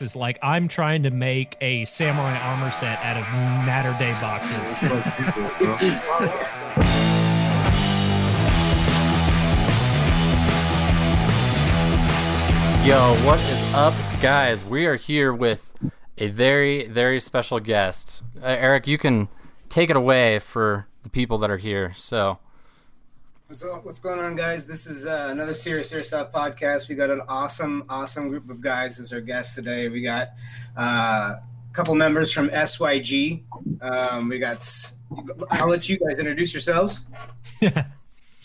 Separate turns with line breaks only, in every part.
is like I'm trying to make a samurai armor set out of Natter Day boxes.
Yo, what is up, guys? We are here with a very, very special guest. Uh, Eric, you can take it away for the people that are here. So,
What's, what's going on, guys? This is uh, another Serious Airsoft podcast. We got an awesome, awesome group of guys as our guests today. We got uh, a couple members from SYG. Um, we got. I'll let you guys introduce yourselves. Yeah.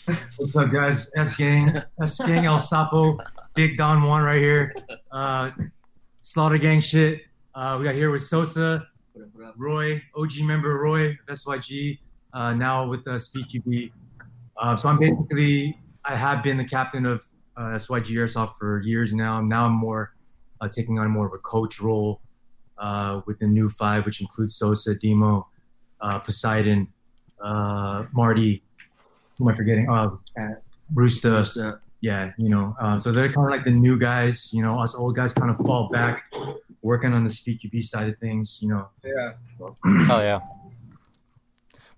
What's up, guys? S Gang, S Gang El Sapo, Big Don Juan right here. Uh, Slaughter Gang shit. Uh, we got here with Sosa, Roy, OG member Roy, of SYG, uh, now with uh, SpeedQB. Uh, so I'm basically, I have been the captain of uh, SYG Airsoft for years now. Now I'm more uh, taking on more of a coach role uh, with the new five, which includes Sosa, Demo, uh, Poseidon, uh, Marty, who am I forgetting? Oh, Rooster. Yeah, you know, uh, so they're kind of like the new guys. You know, us old guys kind of fall back, working on the SpeedQB side of things. You know,
Yeah.
oh yeah.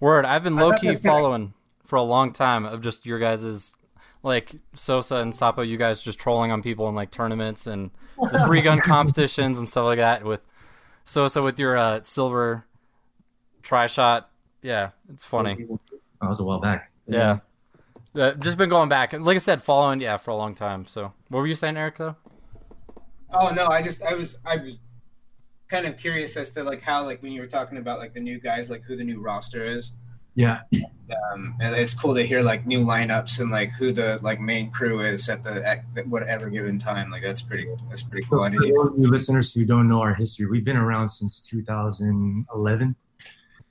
Word, I've been low key
that's kinda-
following for a long time of just your guys's like Sosa and Sapo, you guys just trolling on people in like tournaments and the three gun competitions and stuff like that with Sosa with your uh, silver try shot. Yeah, it's funny.
that was a while back.
Yeah. Uh, just been going back. Like I said, following, yeah, for a long time. So, what were you saying, Eric, though?
Oh no, I just I was I was kind of curious as to like how like when you were talking about like the new guys, like who the new roster is.
Yeah,
um, and it's cool to hear like new lineups and like who the like main crew is at the at whatever given time. Like that's pretty that's pretty cool. I
For
didn't,
of you listeners who don't know our history, we've been around since 2011.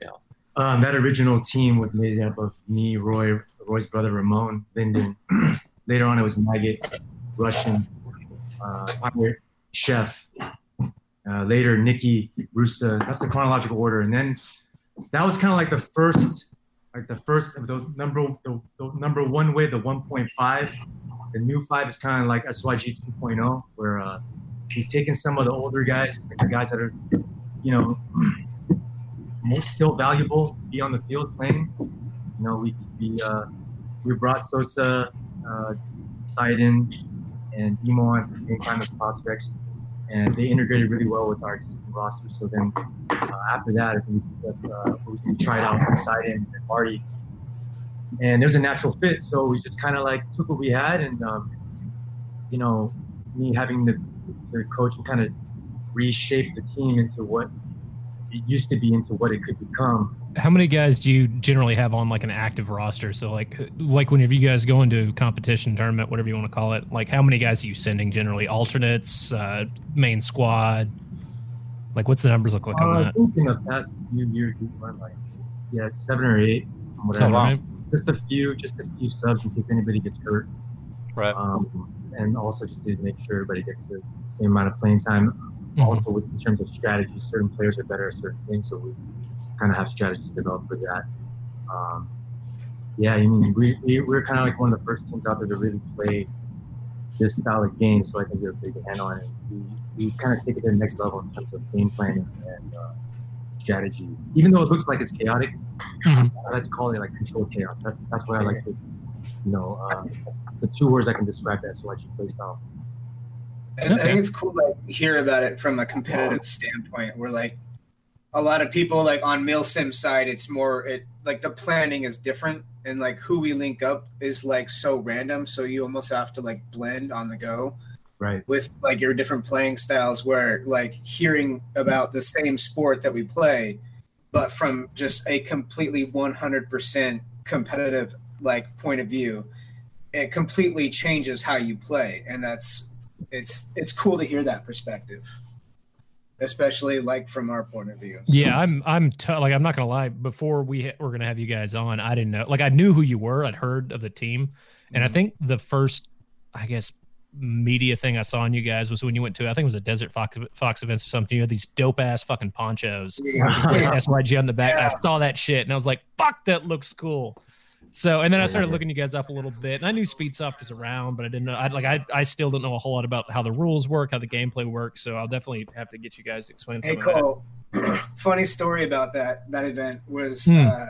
Yeah.
Um, that original team was made up of me, Roy, Roy's brother Ramon, Linden. Later on, it was Maggot, Russian, uh, Pirate, Chef. Uh, later, Nikki, Rooster. That's the chronological order. And then that was kind of like the first, like the first of the number, the, the number one way, the 1.5. The new five is kind of like SYG 2.0, where uh, we've taken some of the older guys, like the guys that are, you know, most still valuable to be on the field playing. You know, we we uh, we brought Sosa, uh, Sidon, and Demo on at the same time as prospects, and they integrated really well with our existing roster. So then uh, after that, I think we, uh, we tried out Sidon and Marty, and it was a natural fit. So we just kind of like took what we had, and um, you know, me having the to coach and kind of reshape the team into what it used to be into what it could become.
How many guys do you generally have on like an active roster? So like like whenever you guys go into competition tournament, whatever you want to call it, like how many guys are you sending generally? Alternates, uh, main squad. Like what's the numbers look like
Uh,
on
I
that?
think in the past few years we've run like yeah seven or eight, whatever.
right?
Just a few, just a few subs in case anybody gets hurt,
Right.
um, and also just to make sure everybody gets the same amount of playing time.
Mhm.
Also, with, in terms of strategy, certain players are better at certain things, so we kind of have strategies developed for that. Um, yeah, I mean, we, we we're kind of like one of the first teams out there to really play this style of game, so I think we have a big handle on it. We, we kind of take it to the next level in terms of game planning and uh, strategy. Even though it looks like it's chaotic,
Mhm.
I like to call it like controlled chaos. That's that's why I like to, you know, uh, the two words I can describe that SYG play style.
I, I think it's cool to like, hear about it from a competitive standpoint. Where like a lot of people like on Milsim side, it's more it like the planning is different and like who we link up is like so random. So you almost have to like blend on the go.
Right.
with like your different playing styles where like hearing about the same sport that we play but from just a completely 100% competitive like point of view it completely changes how you play and that's it's it's cool to hear that perspective especially like from our point of view So
Yeah, I'm I'm t- like I'm not gonna lie. Before we ha- were gonna have you guys on, I didn't know. Like I knew who you were. I'd heard of the team, and I mm-hmm. think the first, I guess, media thing I saw on you guys was when you went to I think it was a Desert Fox Fox events or something. You had these dope ass fucking ponchos,
Yeah.
SYG on the back. and I saw that shit, and I was like, "Fuck, that looks cool." So and then I started looking you guys up a little bit, and I knew Speedsoft was around, but I didn't know. I like I I still don't know a whole lot about how the rules work, how the gameplay works. So I'll definitely have to get you guys to explain
Hey
some of that.
Cole, funny story about that that event was
Hmm.
uh,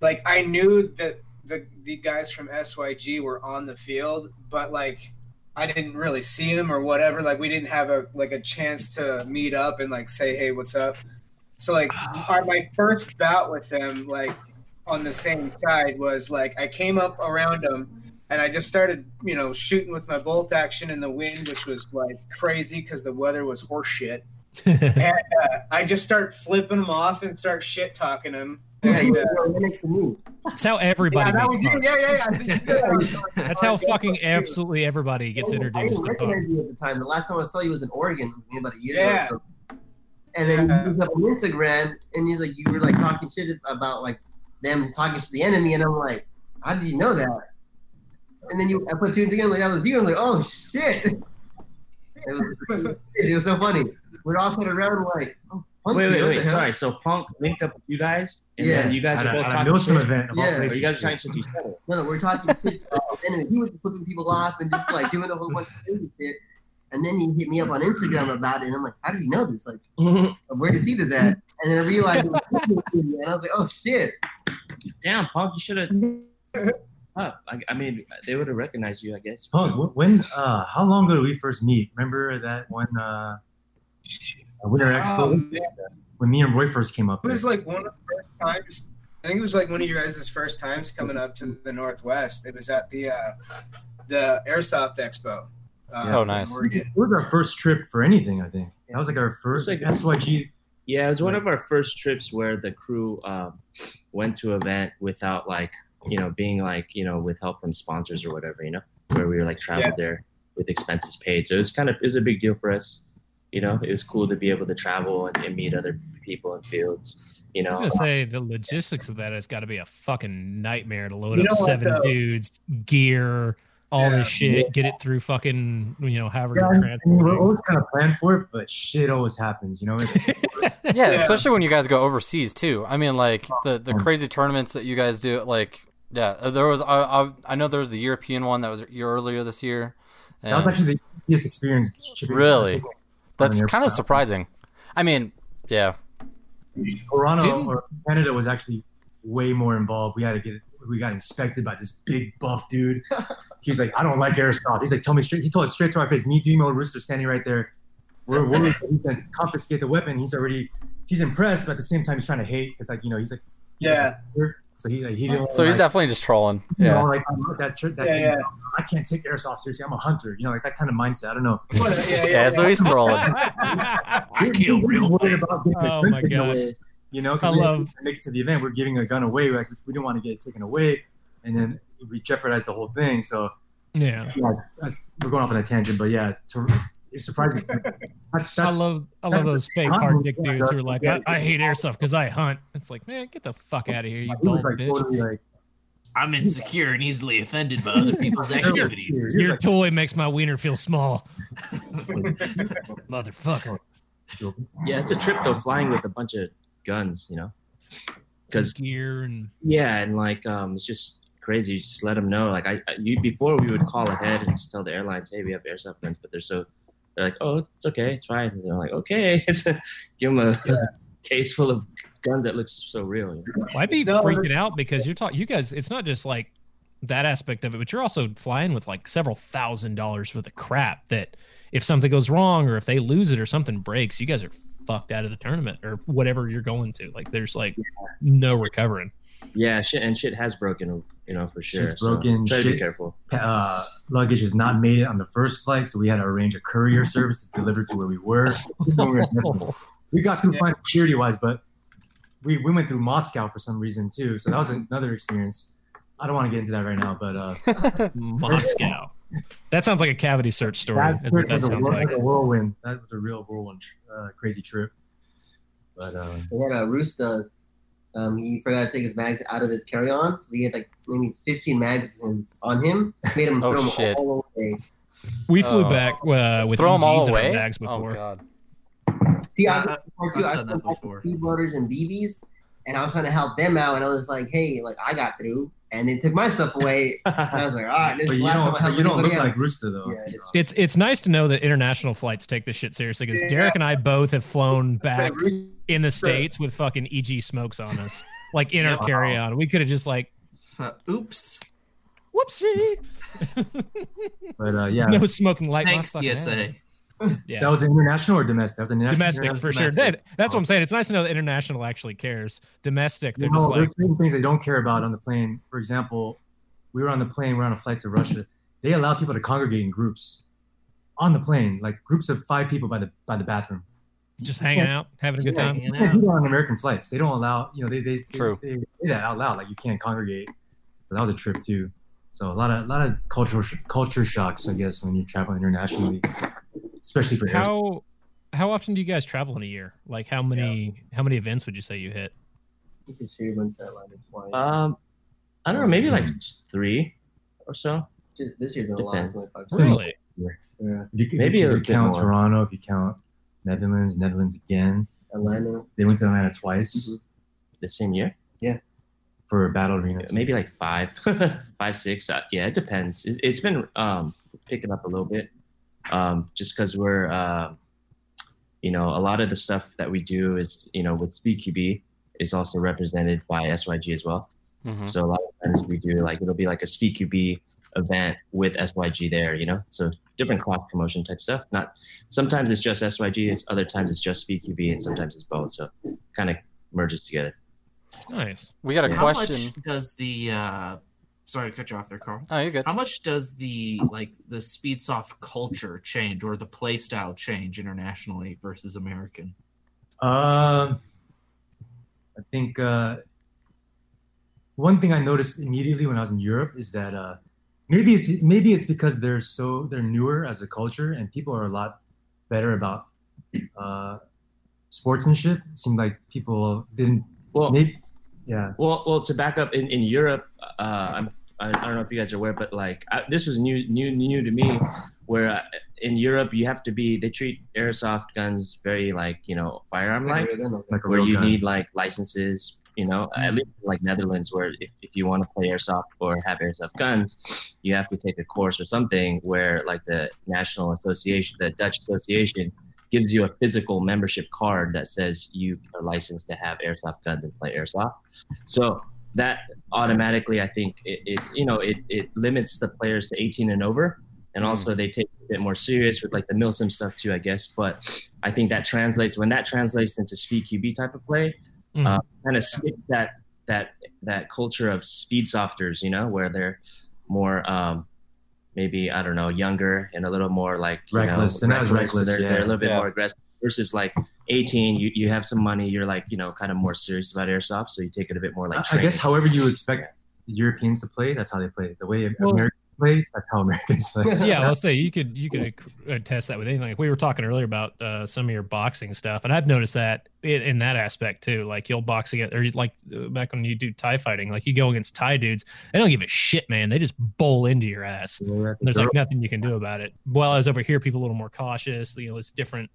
like I knew that the the guys from SYG were on the field, but like I didn't really see them or whatever. Like we didn't have a like a chance to meet up and like say hey what's up. So like our, my first bout with them like on the same side was like I came up around them and I just started you know shooting with my bolt action in the wind, which was like crazy because the weather was horse shit and uh, I just start flipping them off and start shit talking them. And, uh,
were right next to me.
That's how everybody.
yeah, that
makes
was you. Yeah, yeah, yeah. I think you did that.
That's how fucking absolutely everybody gets
I
introduced
didn't
to punk.
you at the time. The last time I saw you was in Oregon, maybe about a year
Yeah.
ago. So. And then
Yeah.
you moved up on Instagram, and you like you were like talking shit about like them talking to the enemy, and I'm like, how did you know that? And then you I put two and together, like that was you. I'm like, oh shit. It was, it was so funny. We're all sitting around like, oh, Punk's
Wait,
here,
wait, wait. Sorry. So Punk linked up with you guys, and
Yeah.
then you guys
At
are both
at a
talking
Milsim
shit.
event
Yeah.
Or
places.
you guys are talking to each other.
No, no, we're talking shit to. He was just flipping people off and just like doing a whole bunch of crazy shit. And then he hit me up on Instagram about it, and I'm like, how did he know this? Like, where did he see this at? And then I realized it was him, and I was like, oh shit.
Damn, Punk, you should have. Up. I, I mean, they would have recognized you, I guess.
Punk, when, uh, how long ago did we first meet? Remember that one, uh, Winter Expo?
Oh, man.
when me and Roy first came up
It was like one of the first times. I think it was like one of your guys' first times coming up to the Northwest. It was at the uh, the Airsoft Expo. Uh,
Oh, nice.
Oregon.
It was our first trip for anything, I think. That was like our first
It
like,
was
SYG.
Yeah, it was one of our first trips where the crew um, went to event without like, you know, being like, you know, with help from sponsors or whatever, you know, where we were like traveled there with expenses paid. So it was kind of it was a big deal for us. You know, it was cool to be able to travel and, and meet other people in fields. You know,
I was gonna say the logistics of that has got to be a fucking nightmare to load
You
up
know what,
seven dudes, gear, all
Yeah.
this shit, get it through fucking you know however
Yeah,
you're
I mean, we're always kind of planned for it, but shit always happens, you know?
Yeah,
Yeah.
especially when you guys go overseas too. I mean, like the the
Um,
crazy tournaments that you guys do. Like, yeah, uh, there was. I, I, I know there was the European one that was earlier this year.
that was actually the easiest experience.
Really? that's kind of surprising. I mean, yeah,
Toronto
Didn't-
or Canada was actually way more involved. We had to get we got inspected by this big buff dude. He's like, I don't like airsoft. He's like, tell me straight. He told us straight to my face. Me, Demo, Rooster standing right there. We're worried that he's gonna confiscate the weapon. He's already he's impressed, but at the same time he's trying to hate because like you know he's like he's
Yeah.
like, so he like he didn't
so he's
like,
definitely just trolling.
you know, like I'm that trick that
Yeah, yeah.
I can't take airsoft seriously. I'm a hunter. You know, like that kind of mindset. I don't know.
What yeah, yeah,
yeah. So he's trolling.
I kill real
worried about
Oh my
taken
God.
Away, You know, 'cause
I
we
love-
make it to the event. We're giving a gun away. Like we didn't want to get it taken away, and then we jeopardized the whole thing. So
Yeah,
yeah, that's, we're going off on a tangent, but yeah, to, it's surprising. That's,
I love I
that's
love those fake hard
move,
dick
yeah,
dudes who are like,
yeah.
I, I hate airsoft because I hunt. It's like, man, get the fuck out of here, you
he
bald
like
bitch.
totally like
I'm insecure and easily offended by other people's activities.
Your
like,
toy makes my wiener feel small. Motherfucker.
yeah, it's a trip though, flying with a bunch of guns, you know, because
gear and
Yeah, and like um, it's just crazy. You just let them know. Like I, I- you before we would call ahead and just tell the airlines, hey, we have airsoft guns, but they're so they're like, oh, it's okay, it's fine. And they're like, okay, give them a case full of guns that looks so real. You know?
Well, I'd be
No,
freaking out because you're talking. You guys, it's not just like that aspect of it, but you're also flying with like several thousand dollars worth of crap. That if something goes wrong or if they lose it or something breaks, you guys are fucked out of the tournament or whatever you're going to. Like, there's like no recovering.
Yeah, shit and shit has broken, you know, for sure.
Shit's
So
broken,
try to be careful.
uh, luggage has not made it on the first flight, so we had to arrange a courier service to deliver to where we were. we got through
Yeah.
fine security wise, but we, we went through Moscow for some reason too. So that was another experience. I don't want to get into that right now, but uh,
Moscow. That sounds like a cavity search story.
that,
is what that
was a,
sounds
whirl-
like.
like a whirlwind. That was a real whirlwind, uh, crazy trip. But uh,
We had a Rooster. Um, he forgot to take his mags out of his carry-on, so he had like maybe 15 mags on him. Made him
Oh,
throw them all away.
We flew
Oh.
back uh, with
throw them all
EGs in our
away.
bags
Oh
before.
god.
See,
Yeah,
I,
I-
too,
I've
I
done that before.
speed loaders and BBs, and I was trying to help them out, and I was like, hey, like I got through, and they took my stuff away, and I was like, all right, this
But
is the
you
last
don't,
time I
but
help
you don't look
out.
like Rooster though.
Yeah, it's-
It's it's nice to know that international flights take this shit seriously because
Yeah.
Derek and I both have flown back in the states with fucking EG smokes on us, like in our
Yeah.
carry on. We could have just like,
Uh, oops.
whoopsie,
But uh, yeah,
no smoking light.
Thanks,
fucking
TSA.
Ass. Yeah.
that was international or domestic? That was international.
domestic for sure.
domestic.
That- that's what I'm oh. saying. It's nice to know that international actually cares. Domestic, they're
You
just like,
there's certain things they don't care about on the plane. For example, we were on the plane, we are on a flight to Russia. They allow people to congregate in groups on the plane, like groups of five people by the by the bathroom.
just hanging out, having a good time.
Hanging
They
out.
on American flights. They don't allow, you know, they they,
True.
they, they say that out loud, like you can't congregate. So that was a trip too. So a lot of a lot of cultural sh- culture shocks, I guess, when you travel internationally, especially for air-
How how often do you guys travel in a year? Like how many how many events would you say you hit?
You can see went to
Um, I don't know, maybe like three or so.
This year's been a lot.
depends.
25.
Really?
Yeah,
If you, can-
Maybe
if
a
you
bit
count
more.
Toronto, if you count Netherlands, Netherlands again.
Atlanta.
They went to Atlanta twice
Mhm.
The same year, Yeah.
for Battle Arena. too.
maybe like five, five, six. Uh, yeah, it depends. It's, it's been um, picking up a little bit, um, just because we're, uh, you know, a lot of the stuff that we do is, you know, with SpeedQB is also represented by SYG as well.
Mhm.
So a lot of times we do like it'll be like a SpeedQB event with SYG there, you know. So different cross promotion type stuff. Not sometimes it's just SYG, it's other times it's just SpeedQB, and sometimes it's both. So kind of merges together.
Nice.
We got a
How
question.
much does the uh sorry to cut you off there, Carl?
Oh, you're good.
How much does the like the speedsoft culture change or the play style change internationally versus American?
Um, I think uh, one thing I noticed immediately when I was in Europe is that uh, maybe it's, maybe it's because they're so they're newer as a culture and people are a lot better about uh, sportsmanship. It seemed like people didn't
Well,
maybe yeah
Well, well, to back up in, in Europe, uh, I'm I, I don't know if you guys are aware, but like I, this was new new new to me, where uh, in Europe you have to be they treat airsoft guns very like you know firearm like,
like
where you
gun.
need like licenses. You know, at least like Netherlands, where if, if you want to play airsoft or have airsoft guns, you have to take a course or something where like the national association, the Dutch association, gives you a physical membership card that says you are licensed to have airsoft guns and play airsoft. So that automatically, I think it, it you know it, it limits the players to 18 and over, and also they take it a bit more serious with like the milsim stuff too, I guess. But I think that translates when that translates into speed QB type of play,
Mhm.
uh, kind of skips that that that culture of speed softers, you know, where they're more um, maybe I don't know younger and a little more like you
Reckless.
Know,
They're not as reckless,
They're, they're a little bit
Yeah.
more aggressive versus like 18 you, you have some money you're like you know kind of more serious about airsoft so you take it a bit more like
I- I guess however you expect the Europeans to play, that's how they play. The way
Well-
Americans play, that's how Americans play.
yeah, let's say you could you could attest that with anything. Like we were talking earlier about uh, some of your boxing stuff, and I've noticed that in, in that aspect too. Like you'll box against, or like uh, back when you do Thai fighting, like you go against Thai dudes, they don't give a shit, man. They just bowl into your ass. There's like nothing you can do about it. Well, as over here, people are a little more cautious. You know, it's different.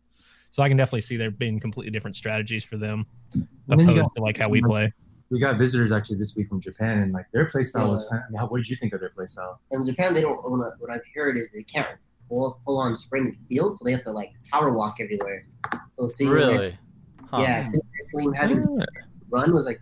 So I can definitely see there being completely different strategies for them
And then you
opposed
got-
to like how we play.
we got visitors actually this week from Japan, and like their play style was. Kind of, how, what did you think of their play style?
in Japan, they don't. What what I've heard is they can't full, full on sprint the field, so they have to like power walk everywhere. So seeing their-
Really? Huh.
yeah, seeing their having to run was like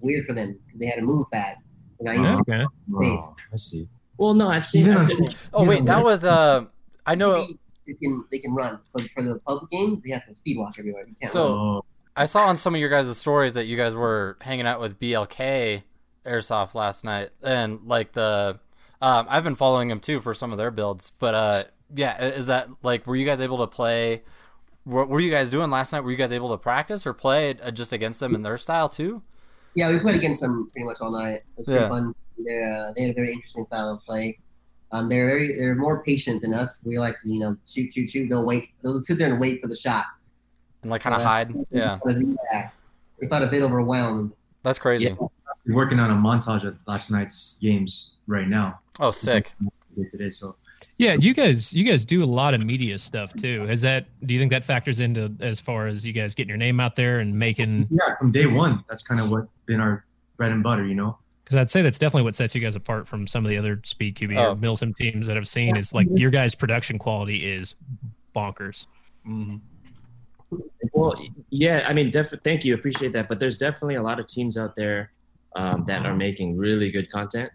weird for them because they had to move fast. You know, I used
Okay.
Based.
Oh, I see.
well no i've seen I've-
Oh wait, that was uh. I know.
They can they can run, but for the public games, they have to speed walk everywhere. You can't
So-
run.
I saw on some of your guys' stories that you guys were hanging out with BLK Airsoft last night, and like the, um, I've been following them too for some of their builds. But uh, yeah, is that like were you guys able to play? What were you guys doing last night? Were you guys able to practice or play just against them in their style too?
Yeah, we played against them pretty much all night. It was pretty
Yeah.
fun. They're, uh, they had a very interesting style of play. Um, they're very they're more patient than us. We like to you know shoot shoot shoot. They'll wait. They'll sit there and wait for the shot.
And like kind of
Uh,
hide? Yeah,
Yeah. They felt a bit overwhelmed.
that's crazy.
we're working on a montage of last night's games right now.
Oh, sick.
today. So
Yeah, you guys, you guys do a lot of media stuff too. Has that? Do you think that factors into as far as you guys getting your name out there and making?
Yeah, from day one, that's kind of what been our bread and butter, you know.
Because I'd say that's definitely what sets you guys apart from some of the other Speed QB
Oh.
or Milsim teams that I've seen. Is like your guys' production quality is bonkers.
Mhm.
Well, yeah, I mean, def- thank you, appreciate that. But there's definitely a lot of teams out there um, that are making really good content,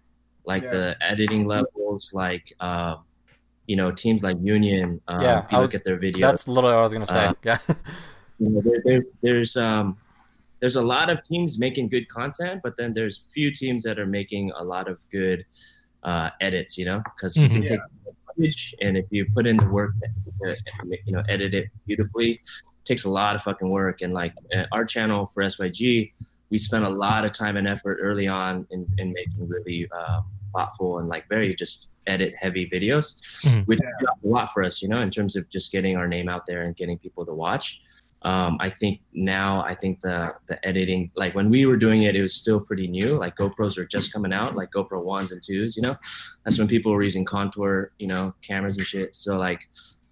like
Yeah.
the editing levels, like uh, you know, teams like Union. Um,
Yeah,
if you
I
look
was-
at their videos,
That's literally what I was gonna say.
Uh,
yeah.
you know, there, there, there's um, there's a lot of teams making good content, but then there's few teams that are making a lot of good uh, edits. You know, because you can
Mhm.
take footage and if you put in the work, to, you know, edit it beautifully, it takes a lot of fucking work. And like uh, our channel for SYG, we spent a lot of time and effort early on in, in making really uh, thoughtful and like very just edit heavy videos,
Mhm.
which is a lot for us, you know, in terms of just getting our name out there and getting people to watch. Um, I think now, I think the the editing, like when we were doing it, it was still pretty new. Like GoPros were just coming out, like GoPro ones and twos. You know, that's when people were using contour, you know, cameras and shit. So like,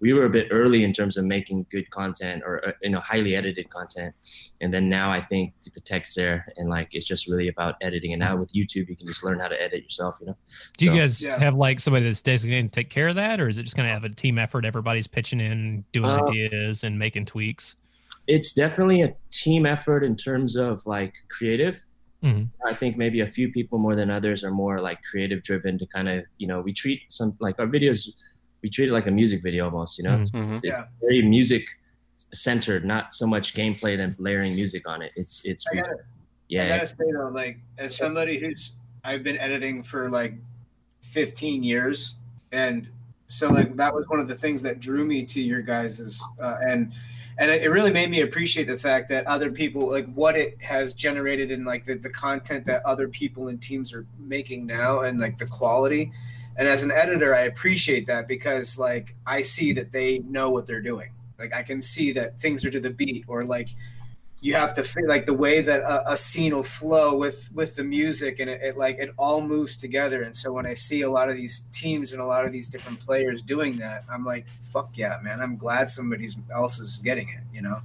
we were a bit early in terms of making good content or uh, you know highly edited content. And then now I think the tech's there, and like it's just really about editing. And now with YouTube, you can just learn how to edit yourself. You know.
Do you guys
Yeah.
have like somebody that's designated to take care of that, or is it just kind of have a team effort? Everybody's pitching in, doing
Uh,
ideas, and making tweaks.
It's definitely a team effort in terms of like creative.
Mhm.
I think maybe a few people more than others are more like creative driven to kind of, you know, we treat some like our videos, we treat it like a music video almost, you know,
Mhm.
it's,
Mhm.
it's
Yeah.
very music centered, not so much gameplay than layering music on it. It's, it's,
I gotta, I gotta say though, like as somebody who's I've been editing for like 15 years, and so like that was one of the things that drew me to your guys's uh, and and it really made me appreciate the fact that other people like what it has generated in like the, the content that other people and teams are making now and like the quality. And as an editor i appreciate that because like i see that they know what they're doing. Like i can see that things are to the beat or like you have to feel like the way that a, a scene will flow with with the music and it, it like it all moves together and so when i see a lot of these teams and a lot of these different players doing that i'm like fuck yeah man i'm glad somebody else is getting it you know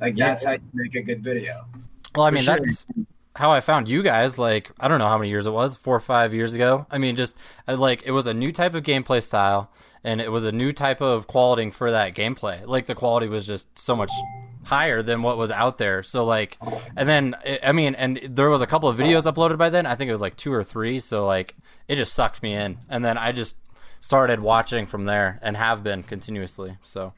like
Yeah.
that's how you make a good video
Well, I mean,
sure.
that's how I found you guys. Like, I don't know how many years it was, four or five years ago. I mean, just uh, like it was a new type of gameplay style, and it was a new type of quality for that gameplay. Like the quality was just so much higher than what was out there. So like, and then I- mean, and there was a couple of videos uploaded by then. I think it was like two or three. So like, it just sucked me in, and then I just started watching from there and have been continuously. So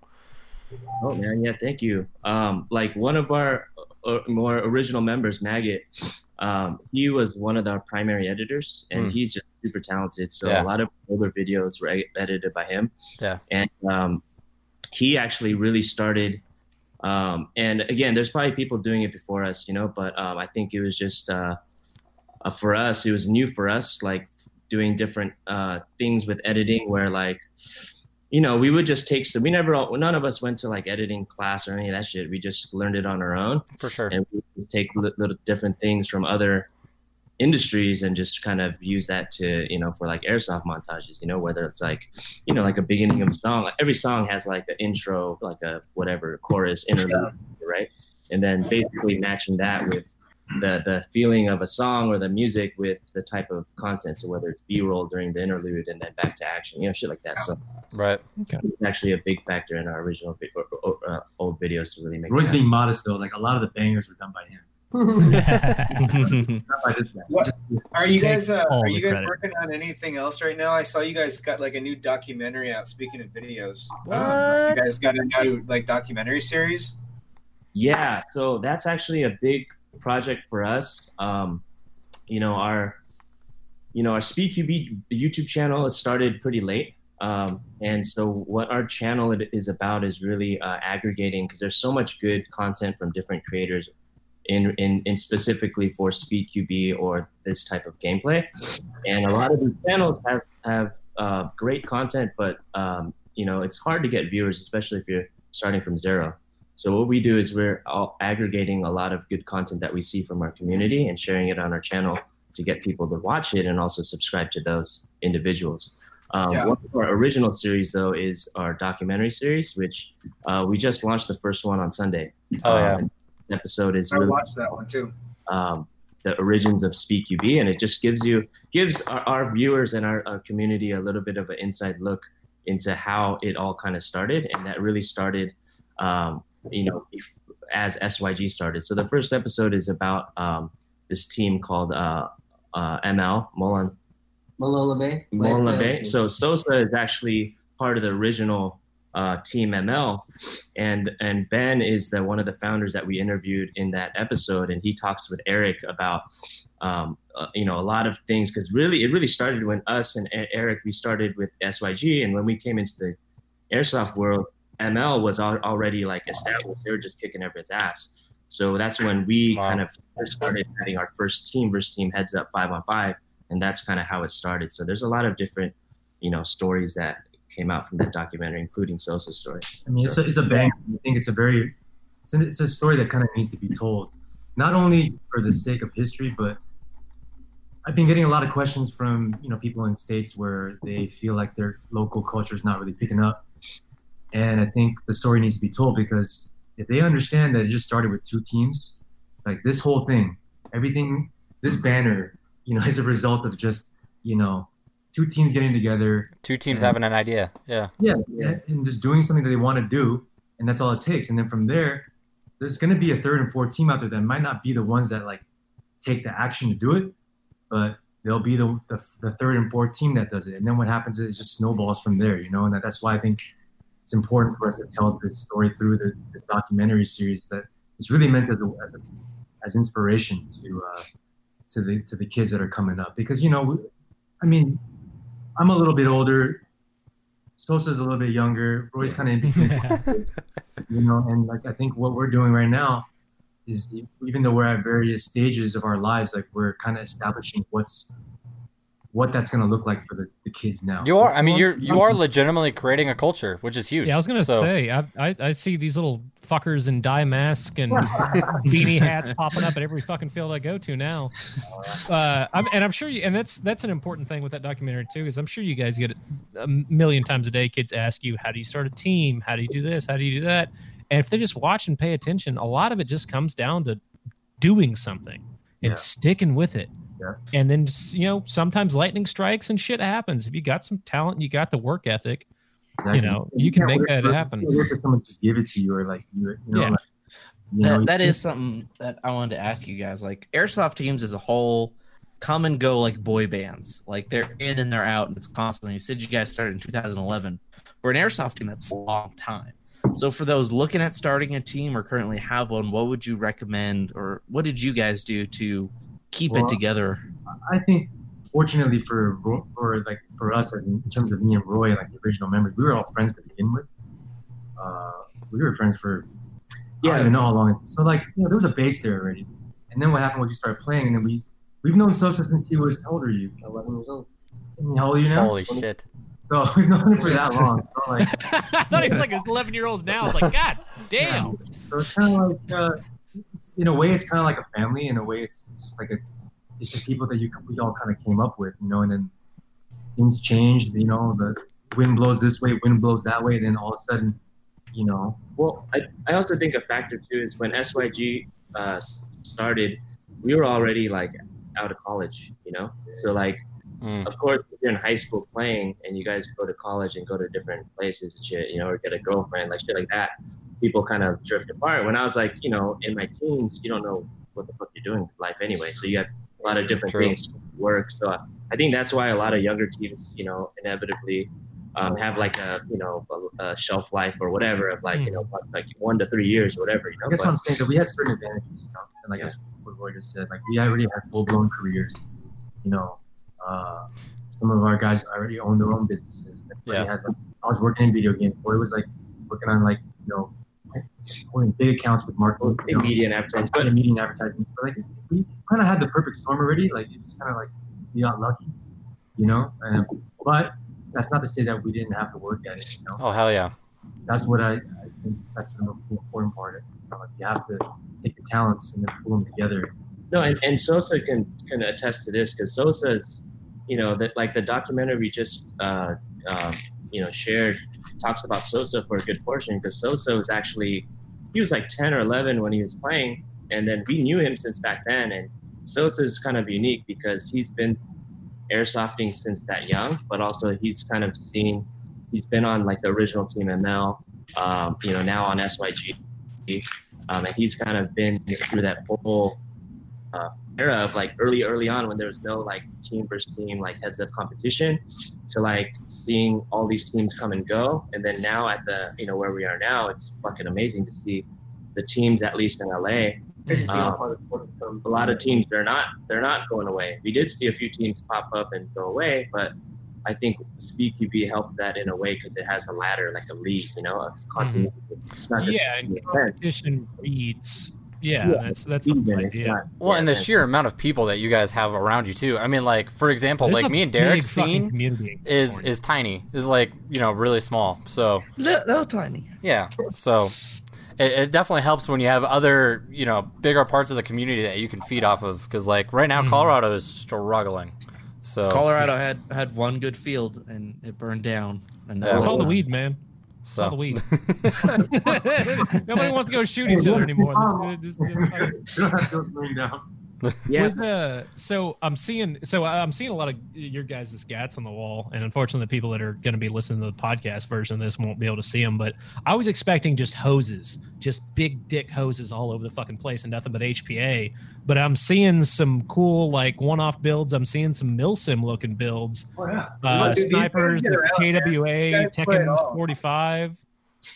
Oh man, yeah, thank you. Um, like one of our uh, more original members, Maggot, um, he was one of our primary editors, and
Mm.
he's just super talented. So
Yeah.
a lot of older videos were edited by him.
Yeah.
and um, he actually really started. Um, and again, there's probably people doing it before us, you know, but um, I think it was just uh, uh, for us, it was new for us, like doing different uh, things with editing, where like you know, we would just take some. We never, all, none of us went to like editing class or any of that shit. We just learned it on our own,
for sure.
and we would take little different things from other industries and just kind of use that to, you know, for like airsoft montages. You know, whether it's like, you know, like a beginning of a song. Like every song has like an intro, like a whatever chorus, interlude, right? And then basically matching that with the the feeling of a song or the music with the type of content. So whether it's B roll during the interlude and then back to action, you know, shit like that. So
Right.
it's actually a big factor in our original vi- or, or, uh, old videos to really make.
Roy's being modest though. Like a lot of the bangers were done by him, not by this guy.
What- Are you guys uh, are you guys
credit.
working on anything else right now? I saw you guys got like a new documentary out. Speaking of videos, Um, you guys got a new like documentary series?
Yeah, so that's actually a big project for us. Um, you know, our you know our SpeedQB YouTube channel has started pretty late, um, and so what our channel is about is really uh, aggregating because there's so much good content from different creators. In, in, in specifically for speed QB or this type of gameplay, and a lot of these channels have have uh, great content, but um, you know it's hard to get viewers, especially if you're starting from zero. So what we do is we're all aggregating a lot of good content that we see from our community and sharing it on our channel to get people to watch it and also subscribe to those individuals. Um,
Yeah.
One of our original series, though, is our documentary series, which uh, we just launched the first one on Sunday.
Oh, yeah.
Um, the episode is
I
really
watched that one too.
um, the origins of SpeedQB, and it just gives you gives our, our viewers and our, our community a little bit of an inside look into how it all kind of started, and that really started, um, you know, as SYG started. So the first episode is about um, this team called uh, uh, ML Molan
Malola Bay.
Mola Bay. So Sosa is actually part of the original uh, team ML, and and Ben is the one of the founders that we interviewed in that episode, and he talks with Eric about um, uh, you know a lot of things because really it really started when us and Eric we started with SYG, and when we came into the airsoft world, ML was al- already like established; they were just kicking everyone's ass. So that's when we
Wow.
kind of first started having our first team versus team heads up five on five and that's kind of how it started. So there's a lot of different, you know, stories that came out from that documentary, including Sosa's story.
I mean, it's a, it's a bang. I think it's a very, it's a, it's a story that kind of needs to be told, not only for the sake of history, but I've been getting a lot of questions from you know people in states where they feel like their local culture is not really picking up, and I think the story needs to be told because if they understand that it just started with two teams, like this whole thing, everything, this banner, you know, is a result of just you know two teams getting together
Two teams
Yeah.
having an idea. Yeah.
yeah, and just doing something that they want to do, and that's all it takes. And then from there, there's going to be a third and fourth team out there that might not be the ones that like take the action to do it, but they'll be the, the, the third and fourth team that does it. And then what happens is it just snowballs from there, you know. And that, that's why I think it's important for us to tell this story through the, this documentary series that it's really meant as a, as, a, as inspiration to uh, to the to the kids that are coming up because you know, I mean, I'm a little bit older. Sosa's a little bit younger. Roy's kind of in between, you know. And like I think what we're doing right now is even though we're at various stages of our lives, like we're kind of establishing what's what that's going to look like for the, the kids now.
You are. I mean, you're you are legitimately creating a culture, which is huge.
Yeah, I was gonna
So-
say I, I I see these little fuckers in dye mask and beanie hats popping up at every fucking field I go to now. Uh, I'm, and I'm sure you, and that's that's an important thing with that documentary too, is I'm sure you guys get it a million times a day. Kids ask you, how do you start a team? How do you do this? How do you do that? And if they just watch and pay attention, a lot of it just comes down to doing something and
Yeah.
sticking with it.
Yeah.
And then you know, sometimes lightning strikes and shit happens. If you got some talent, and you got the work ethic.
Exactly.
know, you can
can't
make that
for-
happen.
you can't wait for someone just give it to you, or like you, you know,
Yeah.
like, you know,
That, that
you-
something that I wanted to ask you guys. Like airsoft teams as a whole come and go like boy bands. Like they're in and they're out, and it's constantly. You said you guys started in 2011. For an airsoft team, that's a long time. So for those looking at starting a team or currently have one, what would you recommend, or what did you guys do to keep
Well,
it together?
I think fortunately for for like for us in terms of me and Roy like the original members we were all friends to begin with uh, we were friends for yeah, I
Yeah.
don't even know how long so like you know there was a base there already and then what happened was we started playing and then we we've known Sosa since he was how old are you
11 years old.
how old are you now
Holy shit!
so we've known him for that long so like
I thought he was like 11 year olds now. I was like, God damn.
So it's kind of like, uh, it's- in a way, it's kind of like a family. In a way, it's, it's just like a, it's just people that you we all kind of came up with, you know. And then things changed. You know, the wind blows this way, wind blows that way. And then all of a sudden, you know,
Well, I, I also think a factor too is when SYG uh, started, we were already like out of college, you know? So, like,
Mm.
of course, if you're in high school playing and you guys go to college and go to different places and shit, you know, or get a girlfriend, like shit like that, people kind of drift apart. When I was like, you know, in my teens, you don't know what the fuck you're doing in life anyway. So you got a lot of different
True.
things to work. So I think that's why a lot of younger teams, you know, inevitably um, have like a, you know, a, a shelf life or whatever of like, you know, like one to three years or whatever, you know.
I guess what I'm saying that we had certain advantages, you know, and like
Yeah.
that's what Roy just said. Like we already had full blown careers, you know. Uh, some of our guys already own their own businesses. Like,
Yeah.
Had, like, I was working in video games. Roy was like working on like you know, holding big accounts with Mark. You know,
media and advertising.
but
But
in media and advertising. So like we kind of had the perfect storm already. Like it just kind of like we got lucky, you know. And, but that's not to say that we didn't have to work at it. You know,
Oh hell yeah!
that's what I, I think that's the most important part. Of. You, know, like you have to take the talents and then pull them together.
No, and, and Sosa can can attest to this because Sosa's you know that like the documentary we just uh, um, you know shared talks about Sosa for a good portion because Sosa was actually he was like 10 or 11 when he was playing and then we knew him since back then and Sosa is kind of unique because he's been airsofting since that young but also he's kind of seen he's been on like the original team ML um, you know now on SYG um, and he's kind of been through that whole uh, era of like early early on when there was no like team versus team like heads up competition to like seeing all these teams come and go and then now at the you know where we are now it's fucking amazing to see the teams at least in LA
Great to see how
Um,
far the sport has come.
a lot of teams they're not they're not going away we did see a few teams pop up and go away but I think SpeedQB helped that in a way because it has a ladder like a lead, you know of continuity it's not just
Yeah, and
an event.
competition breeds. Yeah,
Yeah,
that's that's the
Even, it's
idea.
Well,
yeah,
and the sheer amount of people that you guys have around you too. I mean, like for example,
There's
like me and Derek's scene is
California.
is tiny. Is like you know really small. So
Little, little tiny.
yeah. So it, it definitely helps when you have other you know bigger parts of the community that you can feed off of. Because like right now,
Mhm.
Colorado is struggling. So
Colorado had had one good field and it burned down. And
Yeah,
it's
well,
all the weed, man. It's all the weed. Nobody wants to go shoot each other anymore. It's just-
You don't have to bring down.
yeah
Was, uh, so I'm seeing so I'm seeing a lot of your guys' gats on the wall, and unfortunately, the people that are going to be listening to the podcast version of this won't be able to see them. But I was expecting just hoses, just big dick hoses all over the fucking place, and nothing but HPA. But I'm seeing some cool like one-off builds. I'm seeing some milsim looking builds.
Oh yeah.
Uh,
dude,
snipers, the
get
KWA,
Guys play
Tekken 45.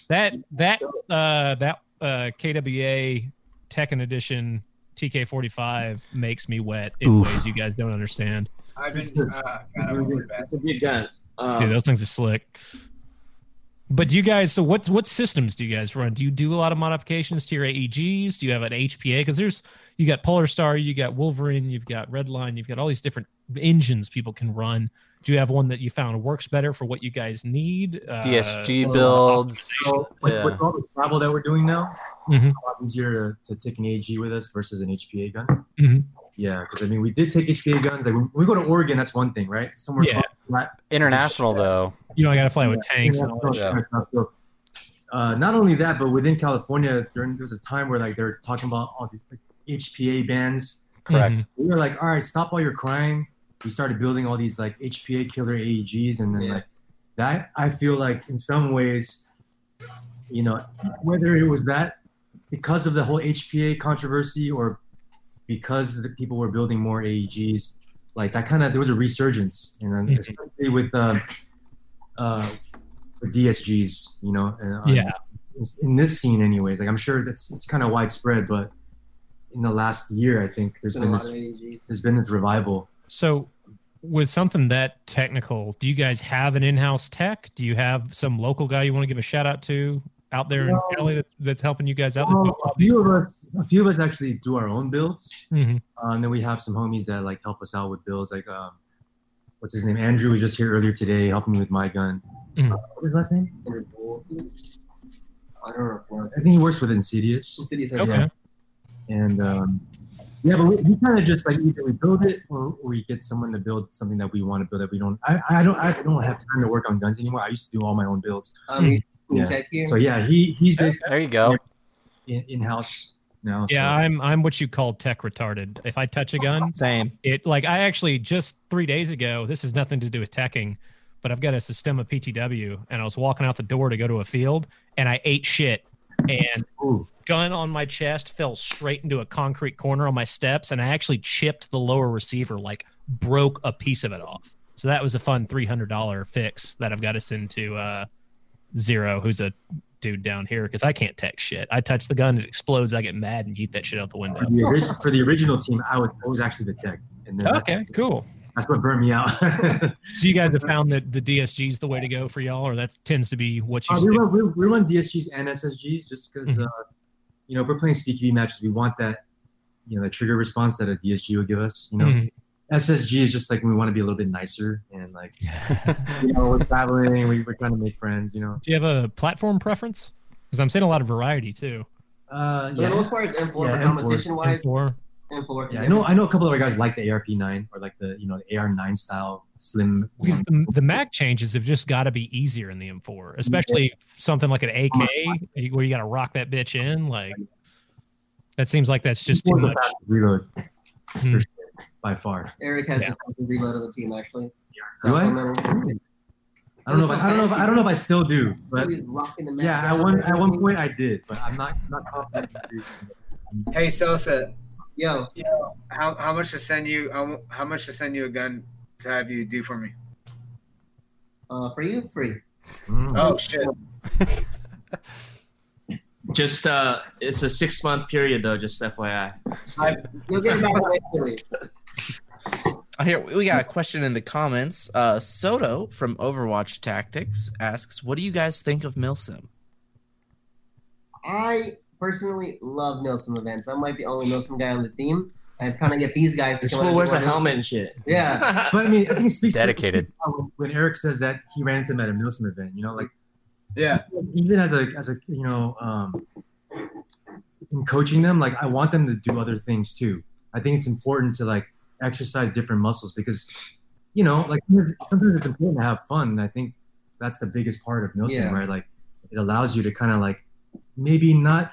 That that uh that uh KWA Tekken edition TK45 makes me wet in
Oof.
ways you guys don't understand.
I've been uh, God, I'm really bad.
it's a good gun um,
Dude, those things are slick. But do you guys? So what what systems do you guys run? Do you do a lot of modifications to your AEGs? Do you have an HPA? Because there's you got Polar Star, you got Wolverine, you've got Redline, you've got all these different engines people can run. Do you have one that you found works better for what you guys need? Uh,
DSG
or
builds.
So with,
Yeah.
with all the travel that we're doing now,
Mhm.
it's a lot easier to, to take an AEG with us versus an HPA gun.
Mhm.
Yeah, because I mean, we did take HPA guns. Like when we go to Oregon, that's one thing, right? Somewhere
Yeah.
flat,
International though.
You know, I got to fly with
Yeah,
tanks and all that.
yeah,
shit.
So, uh, not only that, but within California, during there was a time where like they're talking about all these like, HPA bans.
Correct.
We were like, all right, stop all your crying. We started building all these like HPA killer AEGs, and then
Yeah.
like that. I feel like in some ways, you know, whether it was that because of the whole HPA controversy or because the people were building more AEGs, like that kind of there was a resurgence, and then
Mhm.
especially with um, uh, with DSGs, you know, and, uh,
Yeah.
in this scene, anyways. Like I'm sure that's it's kind of widespread, but in the last year, I think there's
Been a
been this there's been this revival.
So, with something that technical, do you guys have an in-house tech? Do you have some local guy you want to give a shout out to out there
No.
in Cali that's, that's helping you guys out?
Well, a few of us, a few of us actually do our own builds,
Mhm.
uh, and then we have some homies that like help us out with builds. Like, um, what's his name? Andrew was just here earlier today, helping me with my gun.
Mhm.
Uh, what's his last name?
Andrew I don't know.
I think he works with Insidious.
Cities
Okay.
Yeah. And um, yeah, but we, we kind of just like either we build it or, or we get someone to build something that we want to build that we don't. I, I don't I don't have time to work on guns anymore. I used to do all my own builds.
Um,
Yeah. So yeah, he he's basically
There you go.
in house now.
Yeah,
so.
I'm I'm what you call tech retarded. If I touch a gun,
Same.
it like I actually just three days ago. This has nothing to do with teching, but I've got a system of PTW, and I was walking out the door to go to a field, and I ate shit, and
Ooh.
gun on my chest fell straight into a concrete corner on my steps, and I actually chipped the lower receiver, like broke a piece of it off. So that was a fun three hundred dollar fix that I've got to send to uh, Zero, who's a dude down here, because I can't tech shit. I touch the gun, it explodes, I get mad and yeet that shit out the window.
For the, orig- for the original team, I was I was actually the tech, and then
Okay, cool.
That's what burned me out.
So you guys have found that the DSG is the way to go for y'all, or that tends to be what you
Uh, we, run, we, we run DSGs and SSGs just because,
Mhm.
uh, you know, if we're playing SpeedQB matches, we want that, you know, the trigger response that a DSG would give us. You know,
Mhm.
SSG is just like we want to be a little bit nicer and like, you know, we're traveling, we, we're trying to make friends. You know,
Do you have a platform preference? Because I'm seeing a lot of variety too.
uh,
For the
yeah,
most part, it's M4
Yeah,
for competition wise.
M4.
M4.
Yeah, I know. I know a couple of other guys like the ARP9 or like the you know the AR9 style slim.
Because the, the Mac changes have just got to be easier in the M4, especially something like an AK where you got to rock that bitch in. Like that seems like that's just too much.
reload
Hmm.
sure, by far.
Eric has
Yeah.
the reload of the team actually.
Do I? I don't know. If I, I don't know. If, I don't know if I still do, but
He's rocking the
yeah, at one at one point I did, but I'm not not confident.
Hey Sosa,
Yo, yo,
how, how much to send you? How, how much to send you a gun to have you do for me?
uh, for you, free.
Mm.
Oh shit!
Just uh, it's a six month period though. Just FYI.
You'll get it back eventually.
Uh, Here we got a question in the comments. Uh, Soto from Overwatch Tactics asks, "What do you guys think of Milsim?"
I personally love Milsim events. I might be the only Milsim guy on the team. I'm trying to get these guys to
This
come out
fool wears a
more Milsim.
helmet and shit.
Yeah.
But I mean, I think it speaks
Dedicated.
To, when- when Eric says that he ran into him at a Milsim event, you know, like
Yeah,
even as a as a you know um, in coaching them, like I want them to do other things too. I think it's important to like exercise different muscles because you know like sometimes sometimes it's important to have fun. And I think that's the biggest part of Milsim,
Yeah.
right? Like it allows you to kind of like maybe not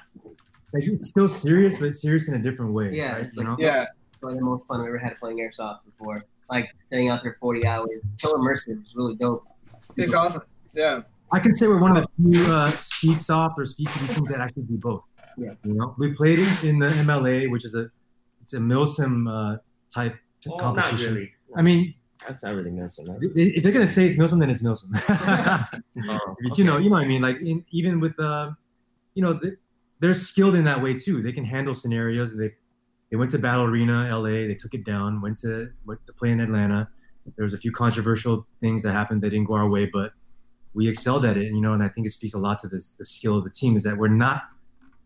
like it's still serious, but serious in a different way.
Yeah,
right?
it's
you
like-
know?
yeah.
Probably the most fun I've ever had playing airsoft before. Like sitting out there 40 hours. So immersive. It's really dope.
It's awesome. Yeah,
I can say we're one of the few uh, speed soft or speed QB teams that actually do both.
Yeah.
You know, we played it in the MLA, which is a it's a Milsim uh, type
Well, not
competition.
really.
I mean,
That's not really missing. Right?
if they're gonna say it's Milsim, then it's Milsim.
Oh,
You know, you know what I mean. Like in, even with uh, you know, they- they're skilled in that way too. They can handle scenarios. They they went to Battle Arena, LA. They took it down. Went to went to play in Atlanta. There was a few controversial things that happened that didn't go our way, but we excelled at it. You know, and I think it speaks a lot to this the skill of the team is that we're not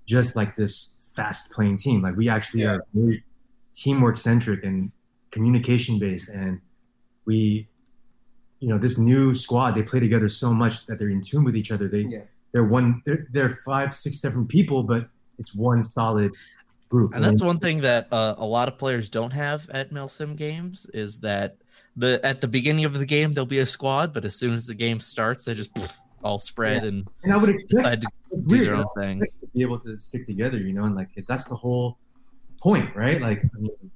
just like this fast playing team. Like we actually
Yeah.
are very teamwork centric and communication based, and we, you know, this new squad they play together so much that they're in tune with each other. They
Yeah.
They're one they're, they're five six different people, but it's one solid group.
And that's one thing that uh, a lot of players don't have at Milsim games is that the at the beginning of the game there'll be a squad, but as soon as the game starts, they just pff, all spread and
and I would expect
to do
weird,
their own thing.
expect to be able to stick together, you know, and like, cause that's the whole point, right? Like, I mean,